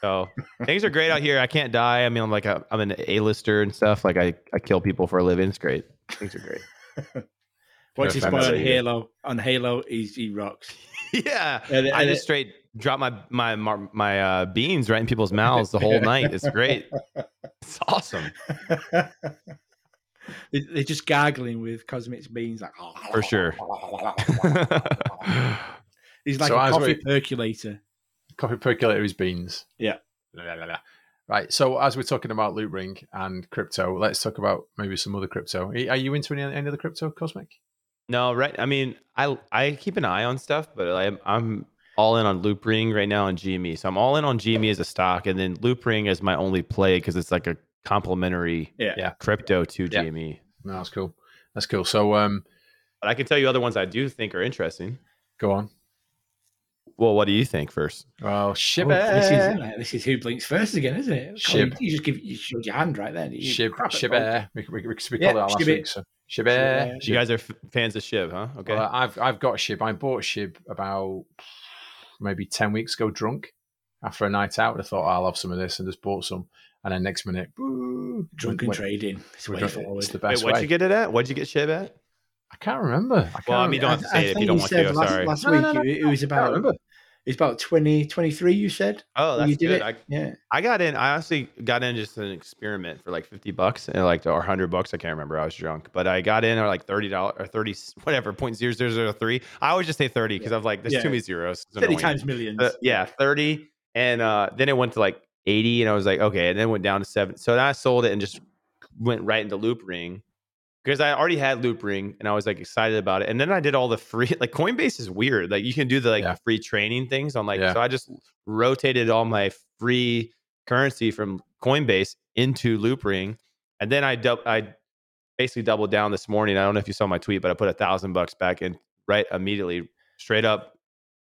So things are great out here. I can't die. I mean, I'm like a, I'm an A-lister and stuff. Like I, I kill people for a living. It's great. Things are great. watch this boy on Halo. On Halo, he's, he rocks. yeah. And- I just straight drop my my my, my uh, beans right in people's mouths the whole night. It's great. It's awesome They- They're just gargling with cosmic beans, like for sure. He's like So a coffee we- percolator. Coffee percolator is beans. Yeah. Right. So as we're talking about Loopring and crypto, let's talk about maybe some other crypto. Are are you into any, any other crypto, Cosmic? no, right. I mean, I I keep an eye on stuff, but I'm I'm all in on Loopring right now on GME. So I'm all in on GME as a stock, and then Loopring as my only play because it's like a complementary Yeah. Yeah. crypto to Yeah. GME. No, that's cool. That's cool. So um, But I can tell you other ones I do think are interesting. go on. Well, what do you think first? Well, Oh, ship this, it. is, this is who blinks first again, isn't it? Shib. You just give you showed your hand right there. You Shib, shib bro. air. We, we, we, we called Yeah, it that last shib week. So shib air. Shib You guys are f- fans of Shib, huh? Okay. Well, I've I've got Shib. I bought Shib about maybe ten weeks ago, drunk after a night out. I thought "Oh, I'll have some of this and just bought some. And then next minute, boo, Drunken went- trading. It's went- way it's forward. the Wait, best what'd way. you get it at? What'd you get Shib at? I can't remember. I can't Well, I mean, you don't have to say it if you don't want said to. Last, Sorry. last No, week no, no, it, it was I can't about remember. It's about 20, 23, You said Oh, that's you did good. it. I, yeah, I got in. I honestly got in just an experiment for like fifty bucks and like or hundred bucks. I can't remember. I was drunk, but I got in or like thirty dollars or thirty whatever point zero zero zero three. I always just say thirty because I was like, there's Yeah. too many zeros. Thirty annoying. times millions. Yeah, 30. And uh, then it went to like 80. And I was like, okay. And then it went down to seven. So then I sold it and just went right into Loopring because I already had Loopring and I was like excited about it. And then I did all the free, like Coinbase is weird. Like you can do the like Yeah. free training things on like, Yeah. so I just rotated all my free currency from Coinbase into Loopring. And then I, dub- I basically doubled down this morning. I don't know if you saw my tweet, but I put a thousand bucks back in right immediately, straight up,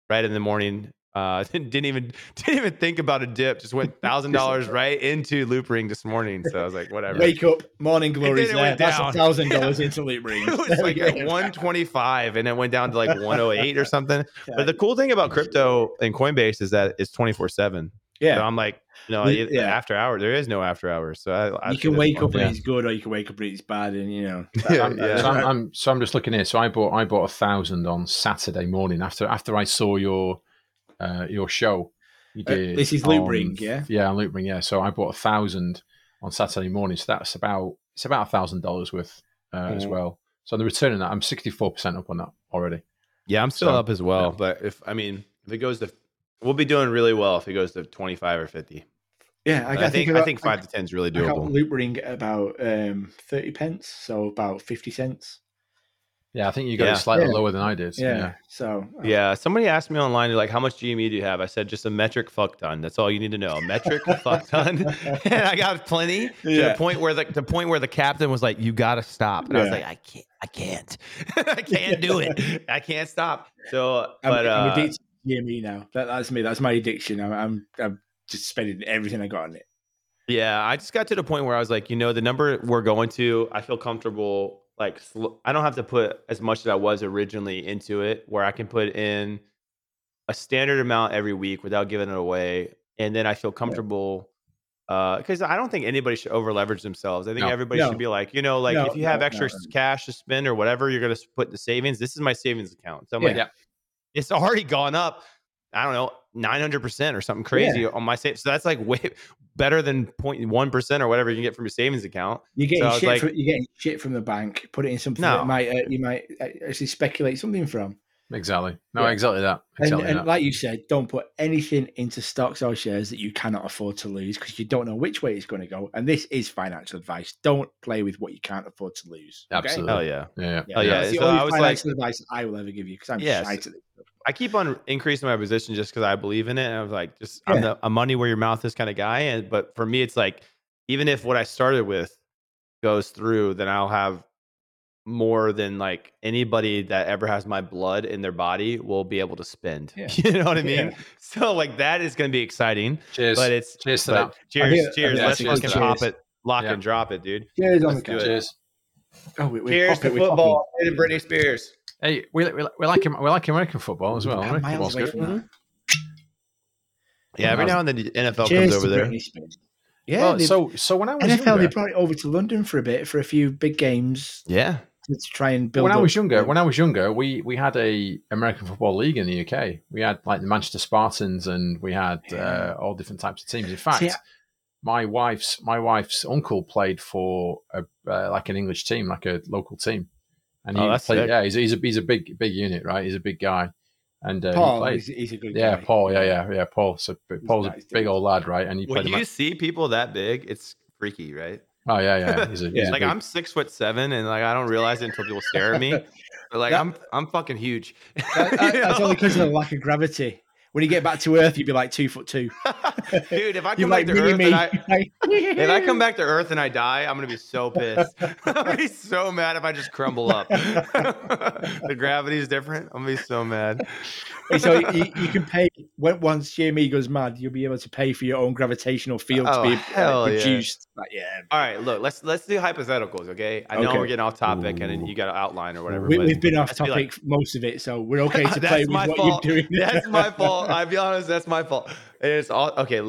right in the morning. Uh, didn't, didn't even didn't even think about a dip. Just went thousand dollars right into Loopring this morning. So I was like, whatever. Wake up, morning glory's it there. went That's a thousand dollars into Loopring. it was like at 125 and it went down to like 108 or something. But the cool thing about crypto and Coinbase is that it's 24 seven. So yeah, I'm like, you know, yeah. after hour, there is no after hours. So I, I you can wake up and it's good, or you can wake up and it's bad, and you know. Yeah, I'm, yeah. So, I'm, I'm, so I'm just looking here. So I bought I bought a thousand on Saturday morning after after I saw your uh, your show. You Uh, this is Loop on- Ring, yeah? yeah, on Loopring, yeah. So I bought a thousand on Saturday morning. So that's about it's about a thousand dollars worth uh, as Mhm. well. So on the return on that, I'm 64 percent up on that already. Yeah, I'm still So, up as well. yeah. But if I mean, if it goes to, we'll be doing really well if it goes to 25 or 50. Yeah, I, think I got- think five to 10 is really I got doable. Loopring at about um, thirty pence, so about fifty cents. Yeah, I think you got Yeah. it slightly Yeah. lower than I did. Yeah. Yeah. So uh, Yeah, somebody asked me online like, how much GME do you have? I said just a metric fuck ton. That's all you need to know. A metric fuck ton. and I got plenty to the point where the, the point where the captain was like, "You got to stop," and I was like, "I can't, I can't, I can't do it. I can't stop." So, I'm, but I'm uh, addicted to GME now. That, that's me. That's my addiction. I'm, I'm I'm just spending everything I got on it. Yeah, I just got to the point where I was like, you know, the number we're going to, I feel comfortable. Like, sl- I don't have to put as much as I was originally into it, where I can put in a standard amount every week without giving it away, and then I feel comfortable. Uh, because I don't think anybody should over leverage themselves. I think No. everybody No. should be like, you know, like No, if you have extra cash to spend or whatever, you're going to put in the savings. This is my savings account. So I'm like, Yeah. it's already gone up. I don't know, 900% or something crazy on my save. So that's like way better than 0.1% or whatever you can get from your savings account. You're getting So shit. like- from, you're getting shit from the bank. Put it in something No. that might uh, you might uh, actually speculate something from. Exactly. No, Yeah. exactly that. And, Exactly and that. like you said, don't put anything into stocks or shares that you cannot afford to lose because you don't know which way it's going to go. And this is financial advice. Don't play with what you can't afford to lose. okay? Absolutely. Hell yeah. yeah. yeah. Yeah, Oh, yeah. That's the only I was like- financial advice I will ever give you because I'm Yes. shite at this. I keep on increasing my position just because I believe in it. And I was like, just I'm the a money where your mouth is kind of guy. And but for me, it's like even if what I started with goes through, then I'll have more than like anybody that ever has my blood in their body will be able to spend. Yeah. You know what I mean? Yeah. So like that is going to be exciting. Cheers. But it's cheers but cheers, think- I cheers. think Let's that's fucking cheers. pop it, lock Yeah. and drop it, dude. Cheers Let's do it. Cheers. Oh, we, we Cheers to it, football and Britney Spears. Hey, we, we, we like him. We like American football as well. I'm American miles away from that. Yeah, every now and then the NFL Cheers comes over there. Britney Yeah, Well, so so when I was NFL younger, they brought it over to London for a bit for a few big games Yeah. to, to try and build. when I was younger, when I was younger, we we had a American football league in the UK. We had like the Manchester Spartans, and we had Yeah. uh, all different types of teams. In fact, See, I- my wife's my wife's uncle played for a uh, like an English team, like a local team, and he Oh, that's played. Yeah, he's, he's a he's a big big unit, right? He's a big guy, and uh, he Paul, played. he's, he's a good Yeah, guy. Paul. Yeah, yeah, yeah. Paul. So Paul's nice a big dude. old lad, right? And he When you the see people that big, it's freaky, right? Oh yeah, yeah. He's a, Yeah. a like big- I'm six foot seven, and like I don't realize it until people stare at me. But like That- I'm I'm fucking huge. That- that- that's know? only because of the lack of gravity. When you get back to Earth, you'd be like two foot two. Dude, if I come like back to Earth me. and I if I come back to Earth and I die, I'm gonna be so pissed. I'm gonna be so mad if I just crumble up. the gravity is different. I'm gonna be so mad. so you, you can pay when once Jamie goes mad, you'll be able to pay for your own gravitational field Oh, to be hell like, yeah. Like, yeah, All right, look, let's let's do hypotheticals, okay? I know Okay. we're getting off topic, and you got to outline or whatever. we, we've been off be topic like- most of it, so we're okay to play with what fault. you're doing. That's my fault. I'll be honest. That's my fault. And it's all okay.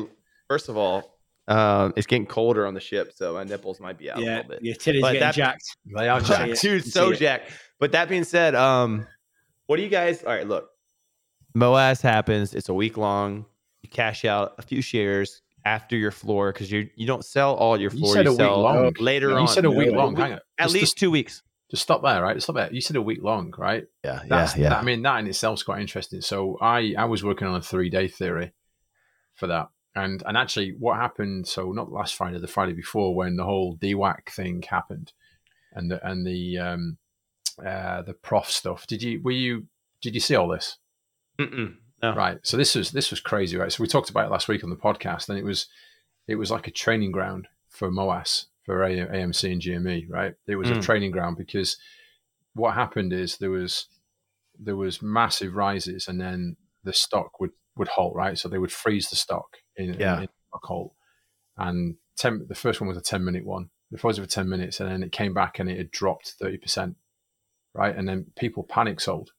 First of all, um, it's getting colder on the ship, so my nipples might be out a yeah, little bit. your titties But getting that- jacked. they are Yeah. jacked. Dude, so it. jacked. But that being said, um, what do you guys? All right, look, MOASS happens. It's a week long. You cash out a few shares after your floor because you you don't sell all your You floor. a week sell later You on. said a week long. a Hang on. At least two weeks. Just stop there, right? Just stop there. You said a week long, right? Yeah, That's, that- I mean, that in itself is quite interesting. So I, I was working on a three day theory for that. And and actually what happened, so not last Friday, the Friday before when the whole DWAC thing happened and the and the um uh the prof stuff. Did you were you did you see all this? Mm-mm. No. Right. So this was this was crazy, right? So we talked about it last week on the podcast, and it was it was like a training ground for MOASS for AMC and GME, right? It was a Mm. training ground because what happened is there was there was massive rises, and then the stock would would halt, right? So they would freeze the stock in, Yeah. in, in stock halt, and ten, the first one was a ten minute one. The froze for ten minutes, and then it came back and it had dropped thirty percent, right? And then people panic sold,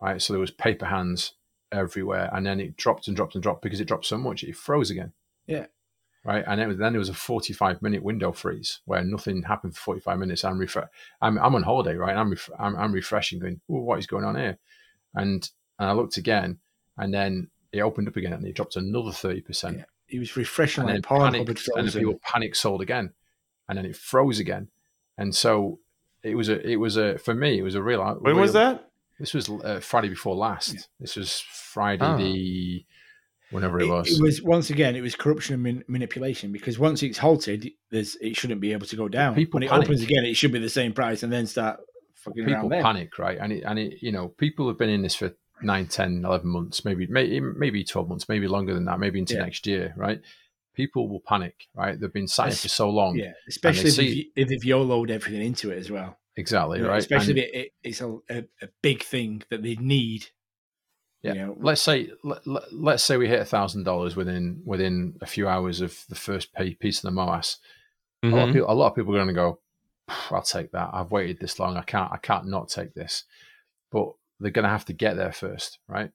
right? So there was paper hands everywhere, and then it dropped and dropped and dropped because it dropped so much it froze again. Yeah. Right, and it was, then there was a forty-five minute window freeze where nothing happened for forty-five minutes. I'm refre- I'm, I'm on holiday, right? I'm, ref- I'm I'm refreshing, going, "Ooh, what is going on here?" And and I looked again, and then it opened up again, and it dropped another thirty percent. he was refreshing and then porn panicked, had and then people panic sold again, and then it froze again, and so it was a it was a for me it was a real. When was that? This was uh, Friday before last. This was Friday Oh. the whenever it It, was. it was once again, it was corruption and man- manipulation because once it's halted, there's it shouldn't be able to go down. People when it panic. opens again, it should be the same price and then start fucking people panic, right? And it, and it, you know, people have been in this for 9, 10, 11 months, maybe, maybe, maybe 12 months, maybe longer than that, maybe into Yeah. next year, right? People will panic, right? They've been sat for so long. Yeah, especially if, see- if they've YOLO'd everything into it as well. Exactly, You know, right? Especially And- if it, it, it's a, a, a big thing that they need. Yeah. You know, let's say let, let, let's say we hit a thousand dollars within within a few hours of the first pay, piece of the MOASS. A, lot of Mhm. people, a lot of people are going to go, "I'll take that. I've waited this long. I can't. I can't not take this." But they're going to have to get there first, right?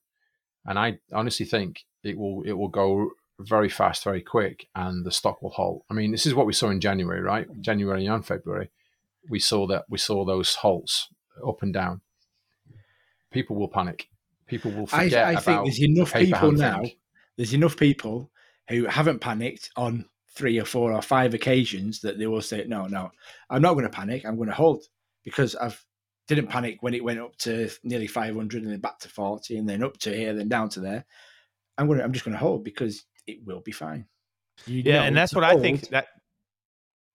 And I honestly think it will it will go very fast, very quick, and the stock will halt. I mean, this is what we saw in January, right? January and February, we saw that we saw those halts up and down. People will panic. People will I, forget I about think there's enough paper people now. thing. There's enough people who haven't panicked on three or four or five occasions that they will say, "No, no, I'm not going to panic. I'm going to hold because I've didn't panic when it went up to nearly 500 and then back to 40 and then up to here, then down to there. I'm going. to I'm just going to hold because it will be fine. You Yeah, and that's to what I think that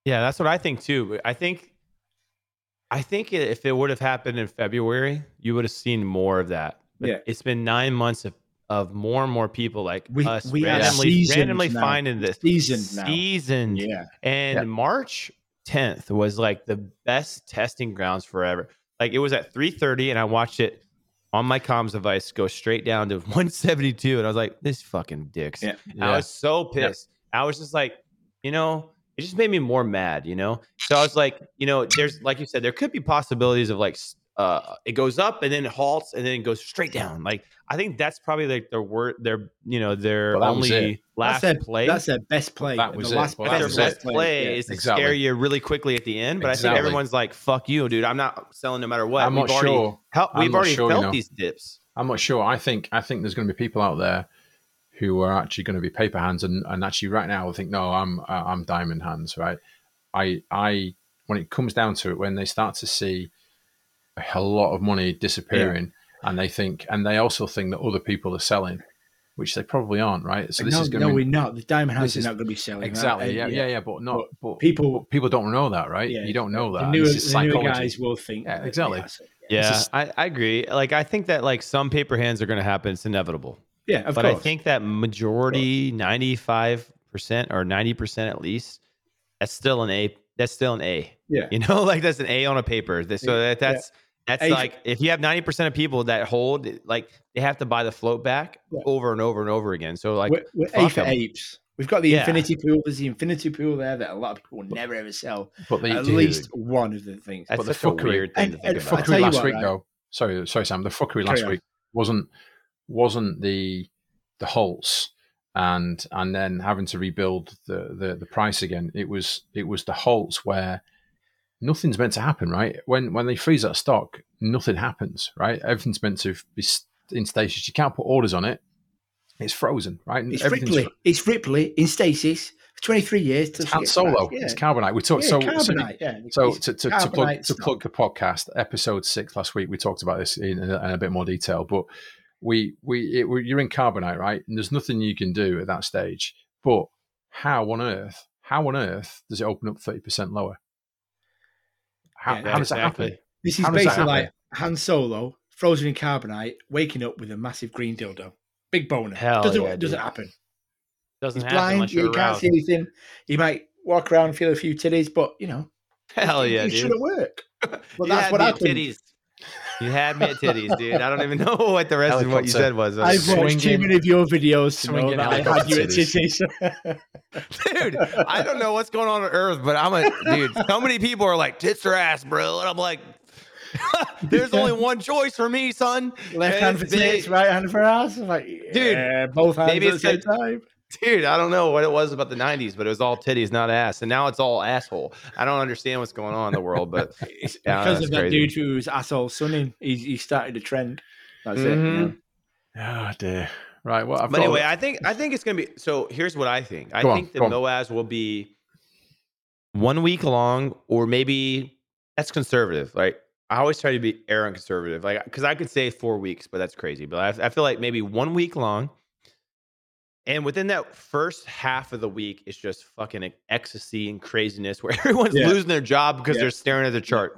Yeah, that's what I think too. I think I think if it would have happened in February, you would have seen more of that. But Yeah. it's been 9 months of of more and more people like We- us we randomly randomly now. finding this Seasoned now. seasoned Yeah, and Yeah. March 10th was like the best testing grounds forever. Like it was at 3:30 and I watched it on my comms device go straight down to 172 and I was like this fucking dicks. Yeah. I was so pissed. I was just like, you know, it just made me more mad, you know? So I was like, you know, there's like you said there could be possibilities of like s- uh it goes up and then it halts and then it goes straight down. Like I think that's probably like their word their you know their Well, only last that's their, play. That's their best play. That was the it. last Well, But that their best it. play Yeah. is to Exactly. scare you really quickly at the end. But I think everyone's like, "Fuck you, dude! I'm not selling no matter what." I'm we've not already, sure. hel- I'm we've not already sure, you felt know. these dips. I'm not sure. I think I think there's going to be people out there who are actually going to be paper hands, and, and actually right now will think, no, I'm uh, I'm diamond hands, right? I I when it comes down to it, when they start to see a lot of money disappearing, and they think, and they also think that other people are selling, which they probably aren't, right? So this no, is going no, to we're not. The diamond house is is- not going to be selling. exactly, Uh, yeah, yeah, yeah, but not, but people- but people don't know that, right? Yeah, You don't know that. The newer, This is the newer guys will think. Yeah, exactly. Yeah, is- I, I agree. Like I think that like some paper hands are going to happen. It's inevitable. Yeah, of but course. I think that majority, ninety five percent or ninety percent at least, that's still an A. That's still an A. Yeah. You know, like that's an A on a paper. That- So that, Yeah. that's that's A- like if you have ninety percent of people that hold, like they have to buy the float back Yeah. over and over and over again. So like we're, we're A fuck for 'em. apes. We've got the Yeah. infinity pool. There's the infinity pool there that a lot of people will never ever sell. But they At do. least one of the things. that's but the such a fuckery- weird thing and- to think and I'll about. tell fuckery you last what, week right? though. Sorry, sorry, Sam. The fuckery Carry last on. week wasn't wasn't the the halts and and then having to rebuild the, the the price again. It was it was the halts where nothing's meant to happen, right? When when they freeze that stock, nothing happens, right? Everything's meant to be in stasis. You can't put orders on it. It's frozen, right? It's Ripley. It's Ripley in stasis 23 years. till It's Han Solo. Yeah. It's carbonite. We talked Yeah, so so carbonite. yeah. so to, to, to plug to plug the podcast, episode six last week, we talked about this in, in, a, in a bit more detail. But we we, it, we you're in carbonite, right? And there's nothing you can do at that stage. But how on earth? How on earth does it open up thirty percent lower? How, Yeah, how does that happen? This is How basically like Han Solo, frozen in carbonite, waking up with a massive green dildo. Big boner. Hell doesn't, yeah, doesn't happen. Doesn't He's happen blind. unless Yeah, you're he can't around. see anything. He might walk around and feel a few titties, but you know, Hell yeah, it shouldn't work. Well, that's had what me at happened. Titties. You had me at titties, dude. I don't even know what the rest of what you said was. I've watched too many of your videos to know swinging that I had you at titties. titties. dude, I don't know what's going on on Earth, but I'm a dude. So many people are like tits or ass, bro, and I'm like, there's only one choice for me, son. Left And hand for tits, right hand for ass. I'm like, Dude, yeah, both hands maybe at the same time. Dude, I don't know what it was about the '90s, but it was all titties, not ass, and now it's all asshole. I don't understand what's going on in the world, but Yeah, because of that crazy. dude who's asshole sunning. He, he started a trend. That's it. You Mhm. know? Oh dear. right. Well, I've But anyway, I think I think it's gonna be. So here's what I think. I Go on, think the on. MOASS will be one week long, or maybe that's conservative. Like I always try to be err and conservative, like because I could say four weeks, but that's crazy. But I, I feel like maybe one week long, and within that first half of the week, it's just fucking ecstasy and craziness, where everyone's Yeah. losing their job because Yeah. they're staring at the chart.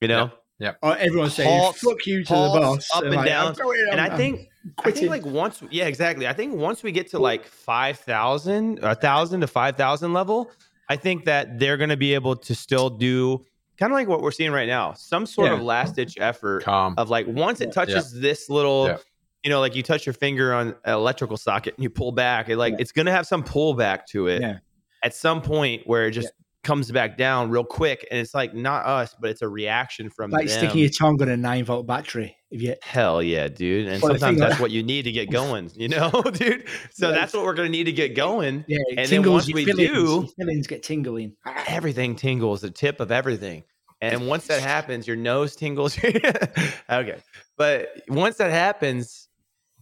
You know, Or uh, everyone's saying Halts- "fuck you" to halts, the boss, up and like, down. I'm going, and I'm- I think I think like once, yeah, exactly. I think once we get to like five thousand, a thousand to five thousand level, I think that they're going to be able to still do kind of like what we're seeing right now, some sort Yeah. of last ditch effort calm. of like once it Yeah. touches this little, Yeah. You know, like you touch your finger on an electrical socket and you pull back, it like Yeah. it's going to have some pullback to it Yeah. at some point where it just comes back down real quick, and it's like not us, but it's a reaction from like them. sticking your tongue on a nine volt battery. If you Hell yeah, dude. And Well, sometimes that's what you need to get going, you know, dude. So Yeah, that's what we're going to need to get going. yeah, and then once we fillings, do- your fillings get tingling. Everything tingles, the tip of everything. And once that happens, your nose tingles. okay. But once that happens,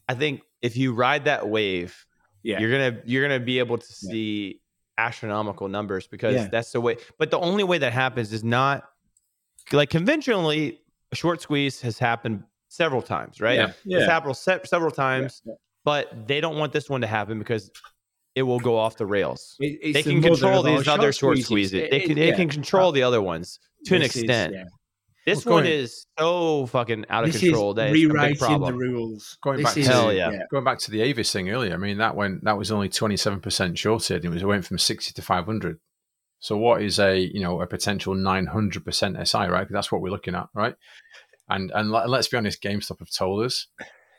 I think if you ride that wave, Yeah. you're gonna you're gonna be able to see astronomical numbers because Yeah. that's the way. But the only way that happens is not like conventionally. A short squeeze has happened several times, right? Yeah. Yeah. It's happened se- several times, Yeah. but they don't want this one to happen because it will go off the rails. It- they can control these other short squeezes. squeezes. It- They it- can they yeah. can control the other ones to an This is- extent. yeah. This Well, one going- is so fucking out of This control is that it's a big rewriting the rules. Going This back to- Hell yeah. Going back to the Avis thing earlier, I mean that went that was only twenty seven percent shorted. It was it went from sixty to five hundred. So what is a you know a potential nine hundred percent SI right? 'Cause that's what we're looking at, right? And and let, let's be honest, GameStop have told us.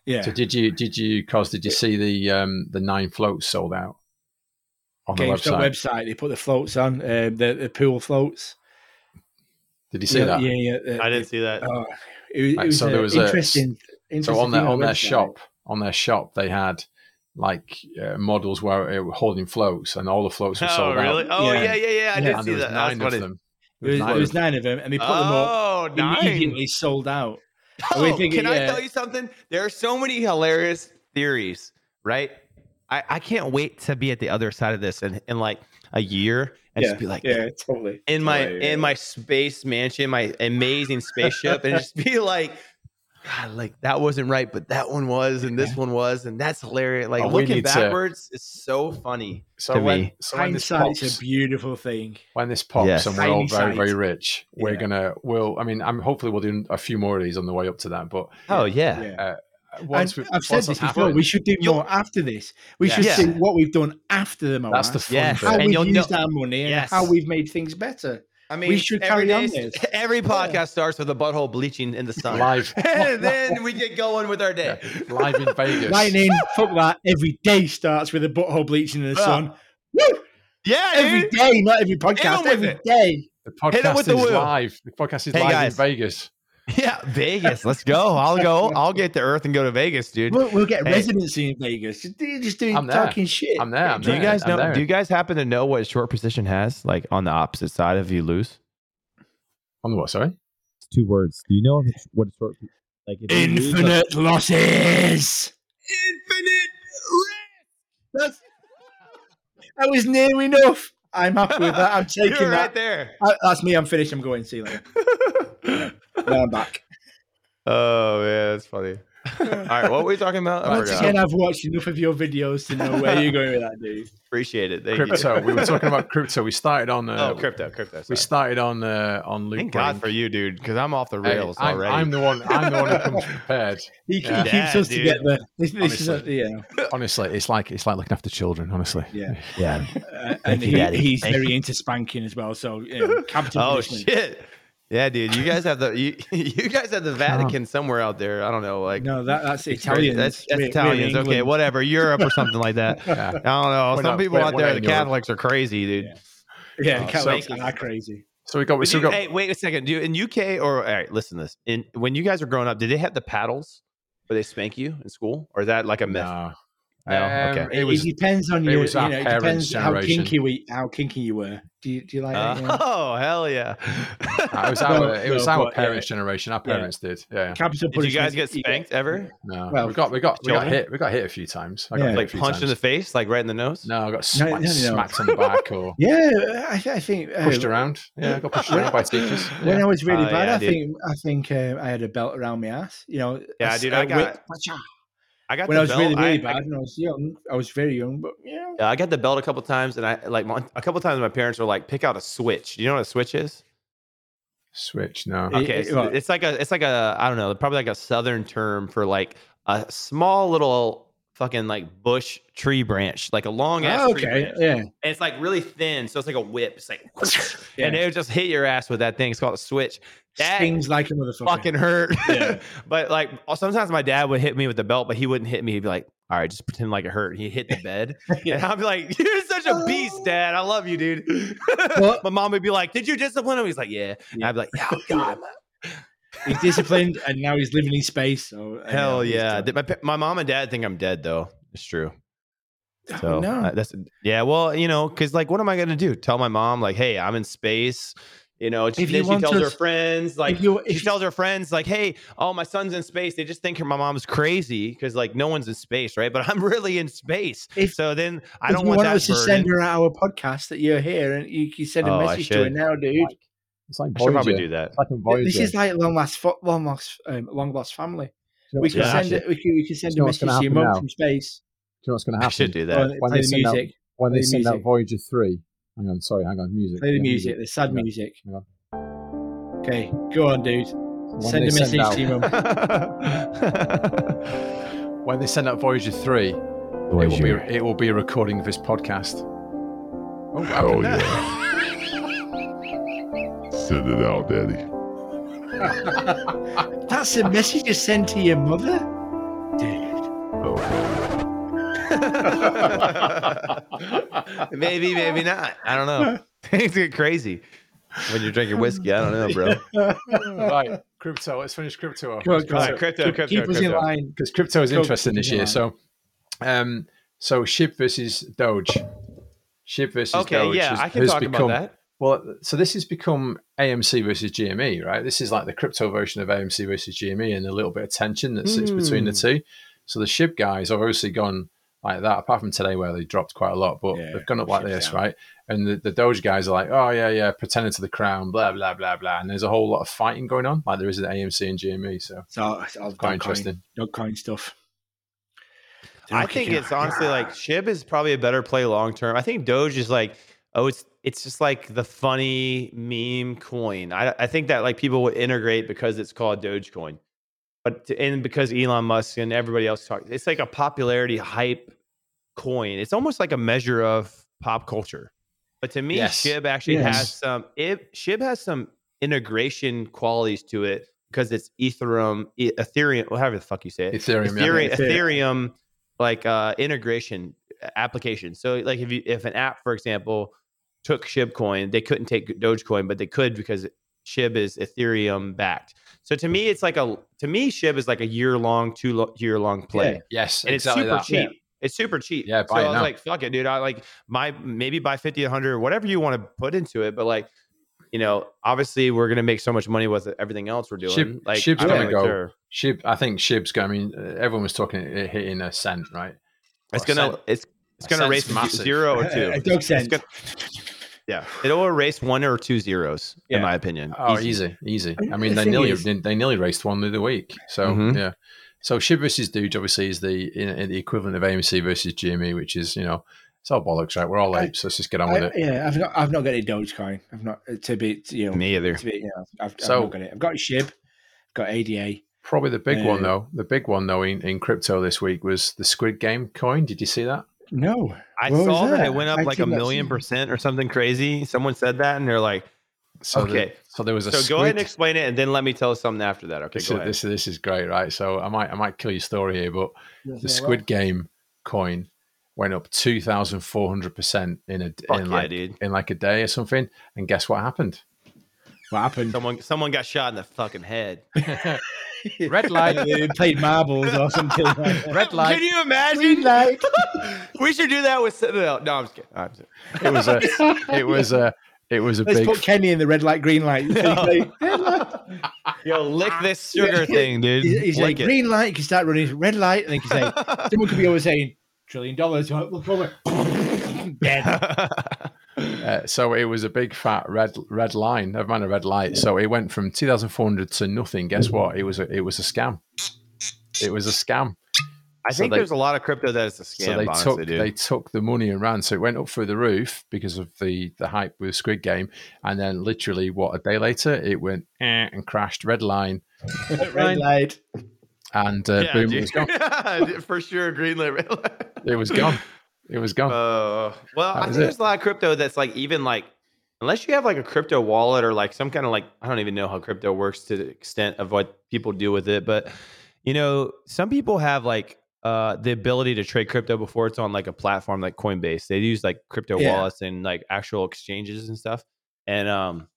Yeah. So did you did you cause did you see the um the nine floats sold out on the website? website. They put the floats on, uh, the, the pool floats. Did you see yeah, that? Yeah, yeah. uh, I didn't see that. Oh, it, was- it Right, was, so uh, there was a- interesting. So on their thing on their website. shop on their shop they had like uh, models where it were holding floats and all the floats were Oh sold really? out. Oh Yeah. yeah, yeah, yeah. I Yeah. did and see that. That's nine of funny. them. There was, nine there was of them. nine of them, and they put them up Oh, nine. immediately sold out. Oh, think, can I tell you something? There are so many hilarious theories, right? I, I can't wait to be at the other side of this in, in like a year and yeah, just be like yeah, totally. in my Totally, yeah. in my space mansion, my amazing spaceship, and just be like, God, like that wasn't right, but that one was, and this one was, and that's hilarious. Like Oh, looking need to- backwards is so funny. So to when, me. so when this Hindsight's pops, a beautiful thing. when this pops Yes. and we're all very very rich, we're Yeah. gonna we'll I mean I'm hopefully we'll do a few more of these on the way up to that. But Oh yeah, Yeah. Uh, once And we, I've said this before. happened, We should do more after this. We Yeah. should Yeah. see what we've done after the moment. that's the fun Yes. bit. how And we've used know- our money, and Yes. how we've made things better. I mean, We should every carry on this. Every podcast starts with a butthole bleaching in the sun, Live. and then we get going with our day. live in Vegas. Lightning, fuck that. Every day starts with a butthole bleaching in the sun. Woo! Yeah, Every dude. day, not every Hit podcast. 'em Every it. day. The podcast with the is live. The podcast is Hey, live guys. in Vegas. Yeah, Vegas. Let's go. I'll go. I'll get to Earth and go to Vegas, dude. We'll, we'll get Hey. residency in Vegas. Just, do- just doing I'm there. talking shit. I'm there, I'm Do you guys I'm know? there. Do you guys happen to know what short position has, like on the opposite side if you lose? On the what? Sorry. It's two words. Do you know what a short like if you lose a- Infinite losses. Infinite. That's, that was near enough. I'm happy with that. I'm taking You're that. there. Uh, That's me. I'm finished. I'm going. See you later. Now I'm back. oh man, that's funny. All right, what were we talking about? I Once forgot. again, I've watched enough of your videos to know where you're going with that, dude. Appreciate it. Thank you. Crypto. we were talking about crypto. We started on. Uh, Oh, crypto, crypto. We started on uh, on Luke. Thank God for you, dude, because I'm off the Hey, rails I'm, already. I'm the one. I'm the one who comes prepared. He, Yeah. he keeps us dude. together. This, this is a, Honestly. yeah, Honestly, it's like it's like looking after children. Honestly. yeah. yeah. Uh, and you, he, Daddy. he's Thank very into spanking as well. So, you know, capital Oh punishment. shit. Yeah, dude. You guys have the you, you guys have the Vatican somewhere out there. I don't know, like No, that, that's Italian. That's, that's Italians. Okay, whatever. Europe or something like that. I don't know. We're Some not- people out there, the in Europe. Catholics are crazy, dude. Yeah. Yeah, Uh, Catholics so- are crazy. So we got. We But still you- got. hey, wait a second. Do in UK or all right? Listen to this. In when you guys were growing up, did they have the paddles where they spank you in school, or is that like a myth? Nah, Oh, okay. Um, It, It depends on it you. was you know, it parents' depends how kinky we how kinky you were. Do you do you like that? Yeah. Oh hell yeah! uh, it was No, our it was no, our but, parents' yeah. generation. Our Yeah. parents did. Yeah. Capital Did you guys get spanked ever? No. Well, we got we got we got hit. We got hit a few times. I got Yeah. hit Like few punched in the face, like right in the nose? No, I got No, smacked, no, no. smacked on the back or Yeah, I, I think uh, pushed around. Yeah, I got pushed around by teachers. When I was really Oh, bad, yeah, I dude. think I think uh, I had a belt around my ass. You know. Yeah, a s- dude, a I got- whip. I got when I was belt. really really I- bad, I, and I was young. I was very young, but yeah. yeah, I got the belt a couple times, and I like my, a couple times. My parents were like, "Pick out a switch." Do you know what a switch is? Switch. No. Okay, it- so well- it's like a, it's like a, I don't know, probably like a southern term for like a small little fucking like bush tree branch, like a long ass Oh, tree okay, yeah. And it's like really thin, so it's like a whip. It's like, Yeah. and it would just hit your ass with that thing. It's called a switch. That Stings like a motherfucker. fucking hurt. Yeah. but like sometimes my dad would hit me with the belt, but he wouldn't hit me. He'd be like, "All right, just pretend like it hurt." He hit the bed, and I'd be like, "You're such a beast, Dad. I love you, dude." Well- my mom would be like, "Did you discipline him?" He's like, "Yeah." And I'd be like, "Oh God, He's disciplined, and now he's living in space. So hell yeah." My my mom and dad think I'm dead though. It's true. Oh, So no. uh, that's yeah. Well, you know, because like, what am I gonna do? Tell my mom like, "Hey, I'm in space." You know, she, you then she tells to- her friends like if you- she tells her friends like, "Hey, oh, my son's in space." They just think her my mom's crazy because like no one's in space, right? But I'm really in space. If- so then I If don't want want that us to send her our podcast that you're here, and you can send a Oh, message to her now, dude. It's like I should probably do that. Like. This is like long lost, fo- long lost, um, long lost family. You know We can Yeah, send it. We can, we can send You know a message to your happen mum now? from space. Do you know what's going to happen? I should do that. When play they the send out- music. When they send out music. Voyager 3. Hang on, sorry, hang on. Music. Play the Yeah, music, the sad Yeah. music. Yeah. Okay, go on, dude. When Send a message out- to your mum. When they send out Voyager three, it will be it will be a recording of this podcast. Oh, Hell yeah. Send it out, Daddy. That's a message you send to your mother, dude. Oh, maybe, maybe not. I don't know. Things get crazy when you're drinking whiskey. I don't know, bro. right, crypto. Let's finish crypto. Go go All on. right, crypto, Keep- crypto, Keep us in crypto. line. because crypto is Go- interesting this year. on. So, um, so SHIB versus Doge. SHIB versus Okay, Doge yeah, has, I can talk become, about that. Well, so this has become AMC versus GME, right? This is like the crypto version of AMC versus GME, and a little bit of tension that sits between the Hmm. two. So the SHIB guys have obviously gone like that, apart from today where they dropped quite a lot, but Yeah, they've gone up like this, down. right? And the, the Doge guys are like, oh yeah, yeah, pretending to the crown, blah blah blah blah, and there's a whole lot of fighting going on, like there is at AMC and GME. So So it's all quite Dogecoin, interesting. Dogecoin stuff. I think it's honestly like Shib is probably a better play long term. I think Doge is like, oh, it's it's just like the funny meme coin. I I think that like people would integrate because it's called Dogecoin, but to, and because Elon Musk and everybody else talk, it's like a popularity hype coin. It's almost like a measure of pop culture. But to me, Yes. Shib actually Yes. has some. It Shib has some integration qualities to it because it's Ethereum, Ethereum, whatever the fuck you say it. Ethereum. Ethereum, Yeah. Ethereum like uh, integration application. So like if you if an app, for example, took Shibcoin, they couldn't take Dogecoin, but they could because Shib is Ethereum backed. So to me, it's like a to me Shib is like a year long, two lo- year long play, yes, and exactly it's super that. cheap. It's super cheap. Yeah, so buy it I was now. like, fuck it, dude. I like my maybe buy 50, 100, whatever you want to put into it. But like, you know, obviously we're gonna make so much money with everything else we're doing. Shib- like, Shib's gonna really go- sure. Shib, I think Shib's going. I mean, uh, everyone was talking it hitting a cent, right? It's Or a gonna cent. it's it's gonna cent's race to massive. zero or two. A Doge It's cent. gonna- yeah, it'll erase one or two zeros, Yeah. in my opinion. Oh, easy, easy. I mean, The they nearly is- they nearly raced one the other week. So Mhm. yeah. So Shib versus Doge obviously is the in, in the equivalent of AMC versus GME, which is you know it's all bollocks, right? We're all I- apes. Let's just get on with I, it. yeah, I've not, I've not got any Dogecoin. I've not to be, you know, Me either. to be, you know, I've, So- I've not got it. I've got Shib, I've got ADA. Probably the big one Uh, though. The big one though in, in crypto this week was the Squid Game coin. Did you see that? No, I What saw that? that? it went up I like a million see. percent or something crazy. Someone said that, and they're like, So the- Okay. so there was a "So squid, go ahead and explain it, and then let me tell us something after that." Okay, this, go is, ahead. this this is great, right? So I might I might kill your story here, but the Squid Game coin went up two thousand four hundred percent in a Fuck in yeah, like dude. in like a day or something. And guess what happened? What happened? Someone someone got shot in the fucking head. Red light. they played marbles or something. Like. Red light. Can you imagine? Green light. we should do that with Citadel. No, I'm just kidding. I'm just kidding. It was a. It was a. It was a Let's big. put Kenny in the red light, green light. He's like, red light. Yo, lick this sugar thing, dude. He's, he's like, it. green light, you can start running. Red light, and then you can say, someone could be always saying, trillion dollars. Look over. Dead. Uh, so it was a big fat red red line. Never mind a red light. So it went from two thousand four hundred to nothing. Guess what? It was a. It was a scam. It was a scam. I So think they- there's a lot of crypto that is a scam. so they honestly, took dude. they took the money and ran. So it went up through the roof because of the the hype with Squid Game, and then literally what a day later it went eh, and crashed. Red line red light. and uh, yeah, boom, it was gone. for sure. Green light, red light. It was gone. It was gone. Uh, well, I think it. there's a lot of crypto that's like even like unless you have like a crypto wallet or like some kind of like I don't even know how crypto works to the extent of what people do with it, but you know, some people have like uh the ability to trade crypto before it's on like a platform like Coinbase. They use like crypto Yeah. wallets and like actual exchanges and stuff. And um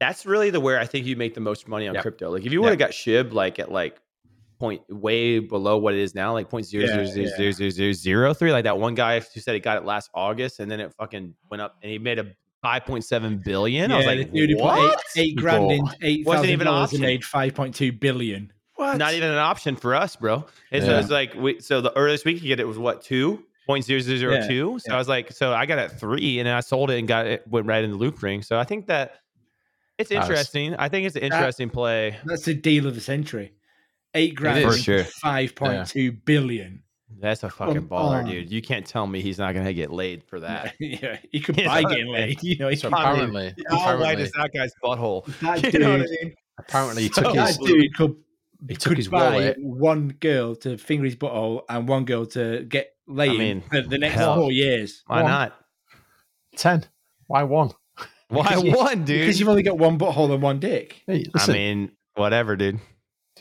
that's really the where I think you make the most money on Yep. crypto. Like if you would have got SHIB like at like point way below what it is now, like point zero zero zero zero zero zero zero three. Like that one guy who said he got it last August, and then it fucking went up, and he made a five point seven billion. I was like, the dude what? eight, eight grand in, eight Wasn't thousand even an dollars option. made five point two billion. what? Not even an option for us, bro. And so Yeah. it's like, we, so the earliest we could get it was what two point zero zero zero Yeah. So yeah. I was like, so I got it at three, and then I sold it and got it went right in the Loopring. So I think that it's That was- interesting. I think it's an interesting play. That's the deal of the century. Eight grand. For sure. five point two billion. That's a um, fucking Come baller, on. dude. You can't tell me he's not gonna get laid for that. yeah, he could Yeah, buy that's getting laid. You know, he So could- apparently, How white apparently, is that guy's butthole? that You know what I mean? apparently he So- took that his dude could, he took could his buy wallet. one girl to finger his butthole and one girl to get laid I mean, for the next hell. four years. Why One. not? Ten. Why one? Why Because you- one, dude? Because you've only got one butthole and one dick. Hey, I mean, whatever, dude.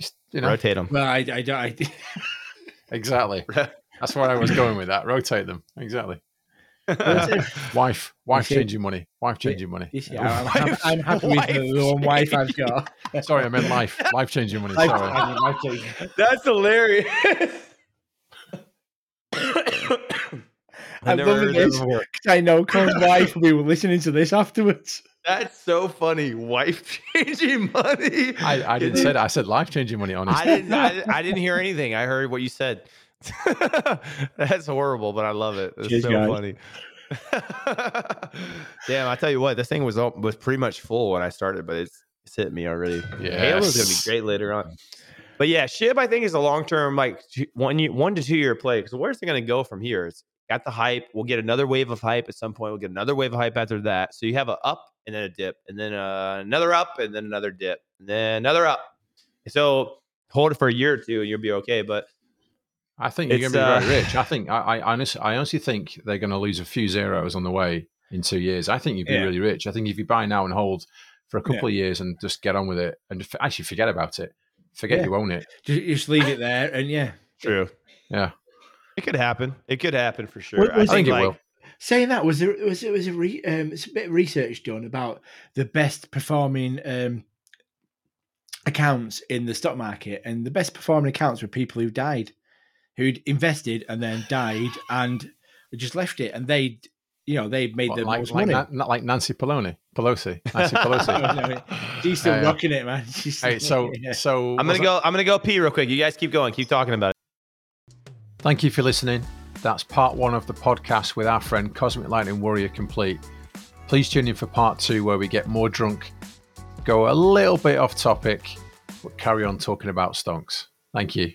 Just you know, Rotate them. Well, I, I, don't- I, exactly. That's where I was going with that. Rotate them. Exactly. Wife, wife see- changing money. Wife changing money. You see, I'm, I'm, I'm happy with the, the one wife I've got. Sorry, I meant life. Life changing money. Life- Sorry. I mean, life changing. That's hilarious. I'm loving this. 'cause I know Colin's wife will be listening to this afterwards. That's so funny. Wife changing money. I, I didn't say that. I said life changing money. I Honestly, didn't. I, I didn't hear anything. I heard what you said. That's horrible, but I love it. It's Cheers, so guys. funny. Damn, I tell you what, this thing was all, was pretty much full when I started, but it's it's hit me already. Yeah, Halo's gonna be great later on. But yeah, Shib I think is a long term like one year, one to two year play. Because where's it gonna go from here? It's got the hype. We'll get another wave of hype at some point. We'll get another wave of hype after that. So you have a up and then a dip, and then uh, another up and then another dip, and then another up. So hold it for a year or two, and you'll be okay. But I think you're going to be very uh, rich. I think I, I honestly, I honestly think they're going to lose a few zeros on the way in two years. I think you'd be Yeah. really rich. I think if you buy now and hold for a couple Yeah. of years and just get on with it and just actually forget about it, forget Yeah. you own it. Just, just leave it there, and yeah. true, Yeah, it could happen. It could happen for sure. What I think it like, will. Saying that, was there was it was a re, um, it's a bit of research done about the best performing um, accounts in the stock market, and the best performing accounts were people who died, who'd invested and then died and just left it, and they, you know, they made What, the like, most like, money. Na- not like Nancy Pelosi. Pelosi. Nancy Pelosi. No, She's still Uh, rocking it, man. She's Hey, so yeah. so I'm gonna go. I'm gonna go pee real quick. You guys keep going. Keep talking about it. Thank you for listening. That's part one of the podcast with our friend Cosmic Lightning Warrior complete. Please tune in for part two where we get more drunk, go a little bit off topic, but carry on talking about stonks. Thank you.